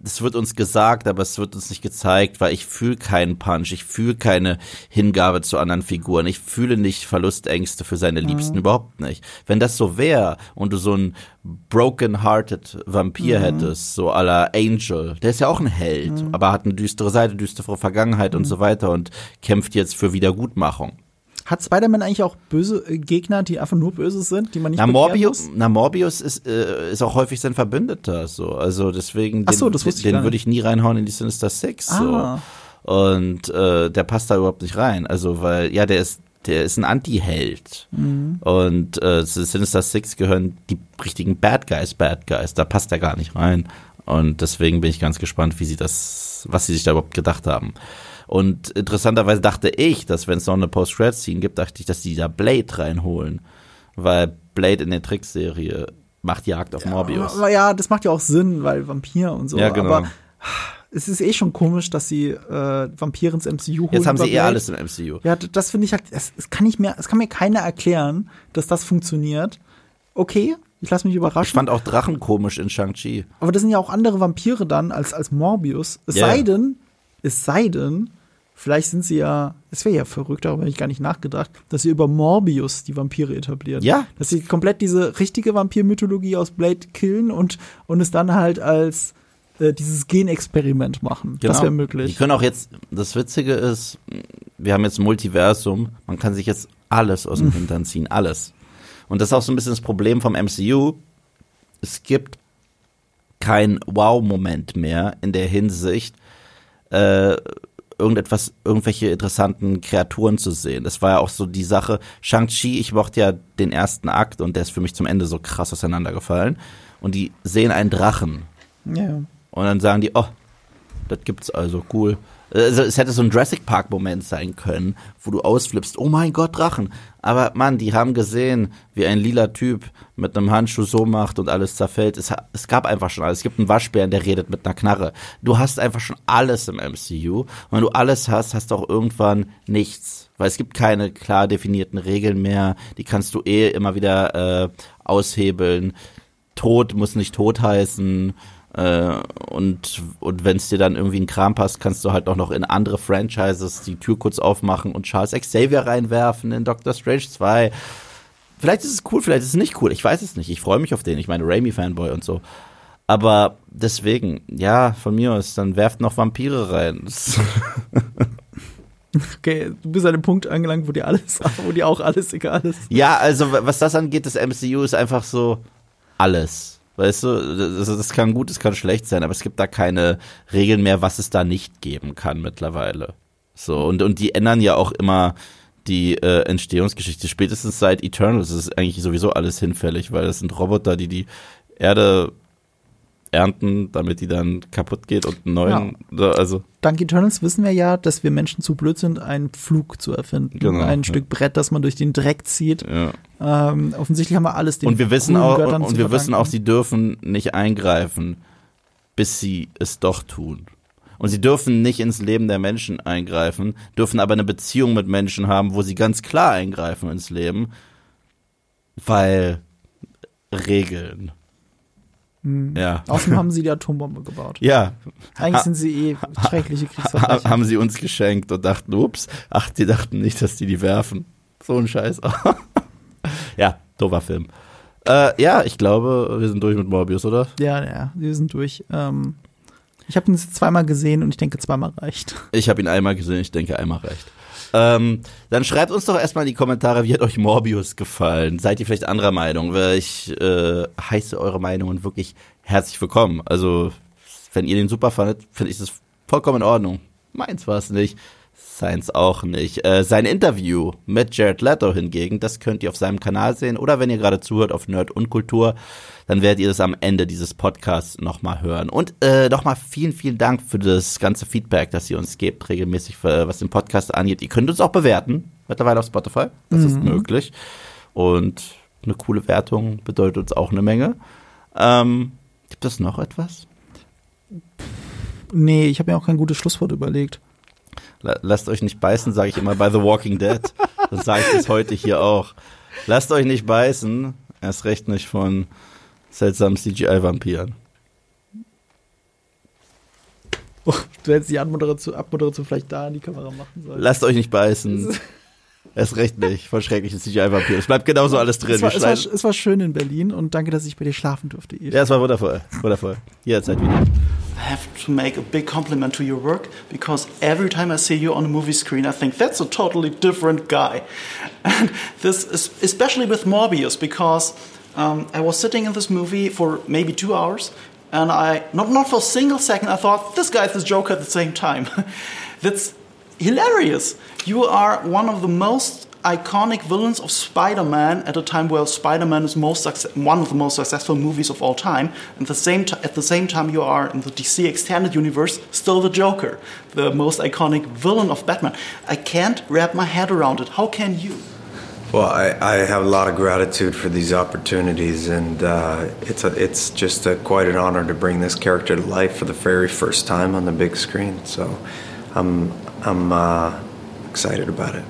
das wird uns gesagt, aber es wird uns nicht gezeigt, weil ich fühle keinen Punch, ich fühle keine Hingabe zu anderen Figuren, ich fühle nicht Verlustängste für seine Liebsten, überhaupt nicht. Wenn das so wäre und du so einen broken-hearted Vampir hättest, so la Angel, der ist ja auch ein Held, aber hat eine düstere Seite, düstere Vergangenheit und so weiter und kämpft jetzt für Wiedergutmachung. Hat Spider-Man eigentlich auch böse äh, Gegner, die einfach nur böse sind, die man nicht Na, Morbius, na, Morbius ist, äh, ist auch häufig sein Verbündeter, so. Also deswegen, den, so, den würde ich nie reinhauen in die Sinister Six, Ah. so. Und, äh, der passt da überhaupt nicht rein. Also, weil, ja, der ist, der ist ein Anti-Held. Mhm. Und, äh, zu Sinister Six gehören die richtigen Bad Guys, Bad Guys. Da passt er gar nicht rein. Und deswegen bin ich ganz gespannt, wie sie das, was sie sich da überhaupt gedacht haben. Und interessanterweise dachte ich, dass wenn es noch eine Post-Credit-Scene gibt, dachte ich, dass die da Blade reinholen. Weil Blade in der Trickserie macht Jagd auf Morbius. Aber ja, das macht ja auch Sinn, weil Vampir und so. Ja, genau. Aber es ist eh schon komisch, dass sie äh, Vampire ins MCU holen. Jetzt haben sie eh alles im MCU. Ja, das finde ich halt, es, es kann nicht mehr, es kann mir keiner erklären, dass das funktioniert. Okay, ich lasse mich Ich überraschen. fand auch Drachen komisch in Shang-Chi. Aber das sind ja auch andere Vampire dann als, als Morbius. Es Ja. sei denn, es sei denn, vielleicht sind sie ja, es wäre ja verrückt, darüber habe ich gar nicht nachgedacht, dass sie über Morbius die Vampire etablieren. Ja. Dass sie komplett diese richtige Vampirmythologie aus Blade killen und, und es dann halt als äh, dieses Genexperiment machen. Das wäre Die möglich. können auch jetzt, das Witzige ist, wir haben jetzt ein Multiversum, man kann sich jetzt alles aus dem Hintern ziehen, alles. Und das ist auch so ein bisschen das Problem vom MCU. Es gibt kein Wow-Moment mehr in der Hinsicht, äh, irgendetwas, irgendwelche interessanten Kreaturen zu sehen. Das war ja auch so die Sache. Shang-Chi, ich mochte ja den ersten Akt und der ist für mich zum Ende so krass auseinandergefallen. Und die sehen einen Drachen. Ja. Und dann sagen die, oh, das gibt's also, cool. Also es hätte so ein Jurassic Park Moment sein können, wo du ausflippst, oh mein Gott, Drachen. Aber Mann, die haben gesehen, wie ein lila Typ mit einem Handschuh so macht und alles zerfällt. Es, es gab einfach schon alles. Es gibt einen Waschbären, der redet mit einer Knarre. Du hast einfach schon alles im MCU. Und wenn du alles hast, hast du auch irgendwann nichts. Weil es gibt keine klar definierten Regeln mehr. Die kannst du eh immer wieder äh, aushebeln. Tod muss nicht tot heißen. Äh, und und wenn es dir dann irgendwie ein Kram passt, kannst du halt auch noch in andere Franchises die Tür kurz aufmachen und Charles Xavier reinwerfen in Doctor Strange 2. Vielleicht ist es cool, vielleicht ist es nicht cool. Ich weiß es nicht. Ich freue mich auf den. Ich meine, Raimi-Fanboy und so. Aber deswegen, ja, von mir aus, dann werft noch Vampire rein. Okay, du bist an dem Punkt angelangt, wo dir alles, wo dir auch alles egal ist. ja, also was das angeht, das MCU ist einfach so alles. Weißt du, das, das kann gut, es kann schlecht sein, aber es gibt da keine Regeln mehr, was es da nicht geben kann mittlerweile. So, und, und die ändern ja auch immer die äh, Entstehungsgeschichte. Spätestens seit Eternals ist eigentlich sowieso alles hinfällig, weil das sind Roboter, die die Erde ernten, damit die dann kaputt geht und einen neuen, also Dank Eternals wissen wir ja, dass wir Menschen zu blöd sind, einen Flug zu erfinden. Genau, ein ja. Stück Brett, das man durch den Dreck zieht. ja. Ähm, offensichtlich haben wir alles den Und wir wissen auch, Göttern und zu wir wissen auch, sie dürfen nicht eingreifen, bis sie es doch tun. Und sie dürfen nicht ins Leben der Menschen eingreifen, dürfen aber eine Beziehung mit Menschen haben, wo sie ganz klar eingreifen ins Leben, weil Regeln. Ja. Außerdem haben sie die Atombombe gebaut. Ja, Eigentlich sind sie eh schreckliche Kriegsverbrecher. haben sie uns geschenkt und dachten, ups, ach, die dachten nicht, dass die die werfen. So ein Scheiß. ja, doofer Film. Äh, ja, ich glaube, wir sind durch mit Morbius, oder? Ja, ja, wir sind durch. Ähm, ich habe ihn zweimal gesehen und ich denke, zweimal reicht. Ich habe ihn einmal gesehen, ich denke, einmal reicht. Ähm, dann schreibt uns doch erstmal in die Kommentare, wie hat euch Morbius gefallen? Seid ihr vielleicht anderer Meinung? Ich äh, heiße eure Meinungen wirklich herzlich willkommen. Also, wenn ihr den super fandet, finde ich das vollkommen in Ordnung. Meins war es nicht. Seins auch nicht. Äh, sein Interview mit Jared Leto hingegen, das könnt ihr auf seinem Kanal sehen. Oder wenn ihr gerade zuhört auf Nerd und Kultur, dann werdet ihr das am Ende dieses Podcasts nochmal hören. Und äh, nochmal vielen, vielen Dank für das ganze Feedback, das ihr uns gebt, regelmäßig, für, was den Podcast angeht. Ihr könnt uns auch bewerten, mittlerweile auf Spotify. Das ist möglich. Und eine coole Wertung bedeutet uns auch eine Menge. Ähm, gibt es noch etwas? Nee, ich habe mir auch kein gutes Schlusswort überlegt. La- Lasst euch nicht beißen, sage ich immer bei The Walking Dead. Das sage ich das heute hier auch. Lasst euch nicht beißen, erst recht nicht von seltsamen CGI-Vampiren. Oh, du hättest die Abmoderation, Abmoderation vielleicht da in die Kamera machen sollen. Lasst euch nicht beißen. Erst recht nicht von schrecklichen CGI-Vampiren. Es bleibt genauso alles drin. es, war, es, war, es war schön in Berlin und danke, dass ich bei dir schlafen durfte. Eve. ja, es war wundervoll. Wundervoll. Jederzeit wieder. I have to make a big compliment to your work because every time I see you on a movie screen, I think that's a totally different guy. And this is especially with Morbius because um, I was sitting in this movie for maybe two hours, and I not not for a single second I thought this guy's the Joker at the same time. that's hilarious. You are one of the most iconic villains of Spider-Man at a time where Spider-Man is most one of the most successful movies of all time. And the same at the same time, you are in the DC extended universe still the Joker, the most iconic villain of Batman. I can't wrap my head around it. How can you? Well, I, I have a lot of gratitude for these opportunities, and uh, it's a, it's just a, quite an honor to bring this character to life for the very first time on the big screen. So, I'm I'm uh, excited about it.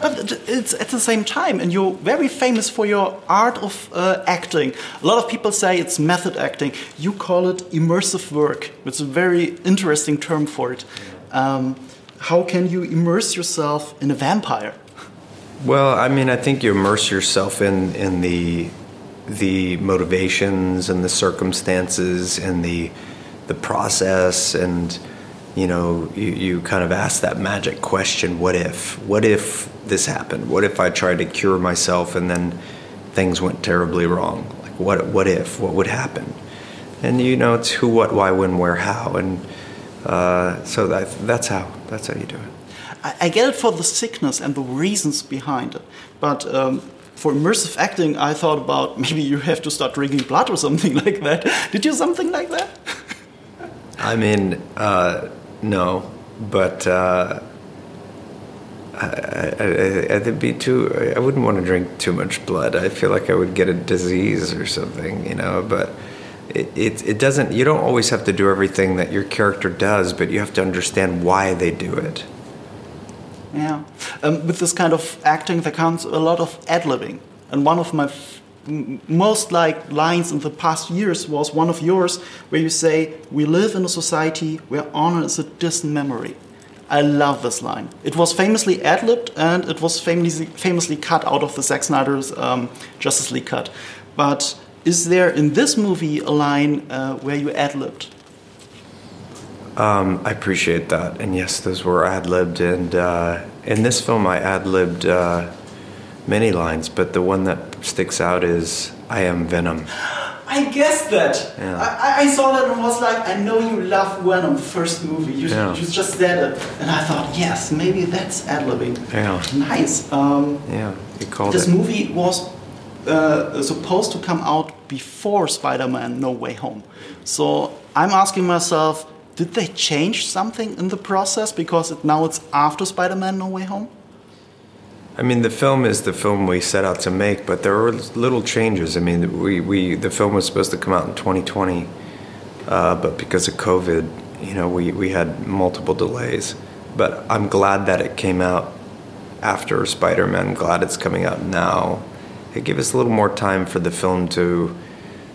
But it's at the same time, and you're very famous for your art of uh, acting. A lot of people say it's method acting. You call it immersive work. It's a very interesting term for it. Um, how can you immerse yourself in a vampire? Well, I mean, I think you immerse yourself in in the the motivations and the circumstances and the the process and you know you, you kind of ask that magic question what if? What if this happened? What if i tried to cure myself and then things went terribly wrong? Like what what if? What would happen? And you know it's who what why when where how. And uh, so that that's how that's how you do it. I, I get it for the sickness and the reasons behind it, but um, for immersive acting, I thought about maybe you have to start drinking blood or something like that. Did you something like that? I mean, uh, no, but uh, I, I, I'd be too. I wouldn't want to drink too much blood. I feel like I would get a disease or something, you know. But it, it, it doesn't. You don't always have to do everything that your character does, but you have to understand why they do it. Yeah. Um, with this kind of acting, there comes a lot of ad libbing. And one of my f- most like lines in the past years was one of yours, where you say, We live in a society where honor is a distant memory. I love this line. It was famously ad libbed and it was famously, famously cut out of the Zack Snyder's um, Justice League cut. But is there in this movie a line uh, where you ad libbed? Um, I appreciate that, and yes, those were ad libbed. And uh, in this film, I ad libbed uh, many lines, but the one that sticks out is "I am Venom." I guessed that. Yeah. I, I saw that and was like, I know you love Venom, first movie. You, Yeah. you just said it. And I thought, yes, maybe that's ad libbing. Yeah. Nice. Um, Yeah, you called this it. movie was uh, supposed to come out before Spider Man No Way Home. So I'm asking myself, did they change something in the process because it, now it's after Spider Man No Way Home? I mean, the film is the film we set out to make, but there were little changes. I mean, we, we the film was supposed to come out in 2020, uh, but because of COVID, you know, we, we had multiple delays. But I'm glad that it came out after Spider Man. Glad it's coming out now. It gave us a little more time for the film to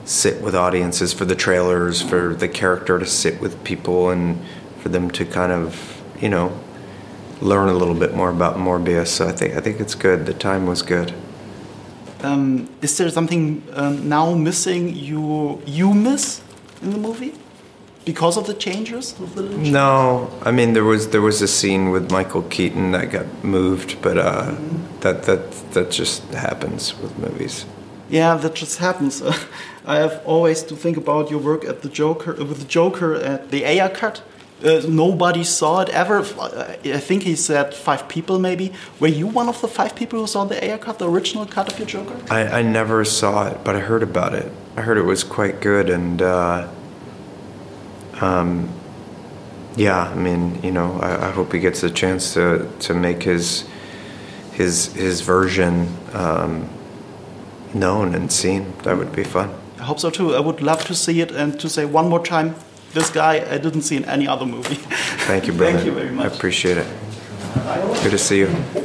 sit with audiences, for the trailers, for the character to sit with people, and for them to kind of, you know, learn a little bit more about Morbius. So I think I think it's good. The time was good. Um, is there something um, now missing you you miss in the movie because of the changes? Of the? No, I mean there was there was a scene with Michael Keaton that got moved, but uh, that that that just happens with movies. Yeah, that just happens. I have always to think about your work at the Joker with the Joker at the Ayer cut. Uh, nobody saw it ever. I think he said five people maybe. Were you one of the five people who saw the Ayer cut, the original cut of your Joker? I, I never saw it, but I heard about it. I heard it was quite good, and uh, um, yeah, I mean, you know, I, I hope he gets a chance to to make his his his version um, known and seen. That would be fun. I hope so too. I would love to see it and to say one more time, this guy I didn't see in any other movie. Thank you, brother. Thank you very much. I appreciate it. Good to see you.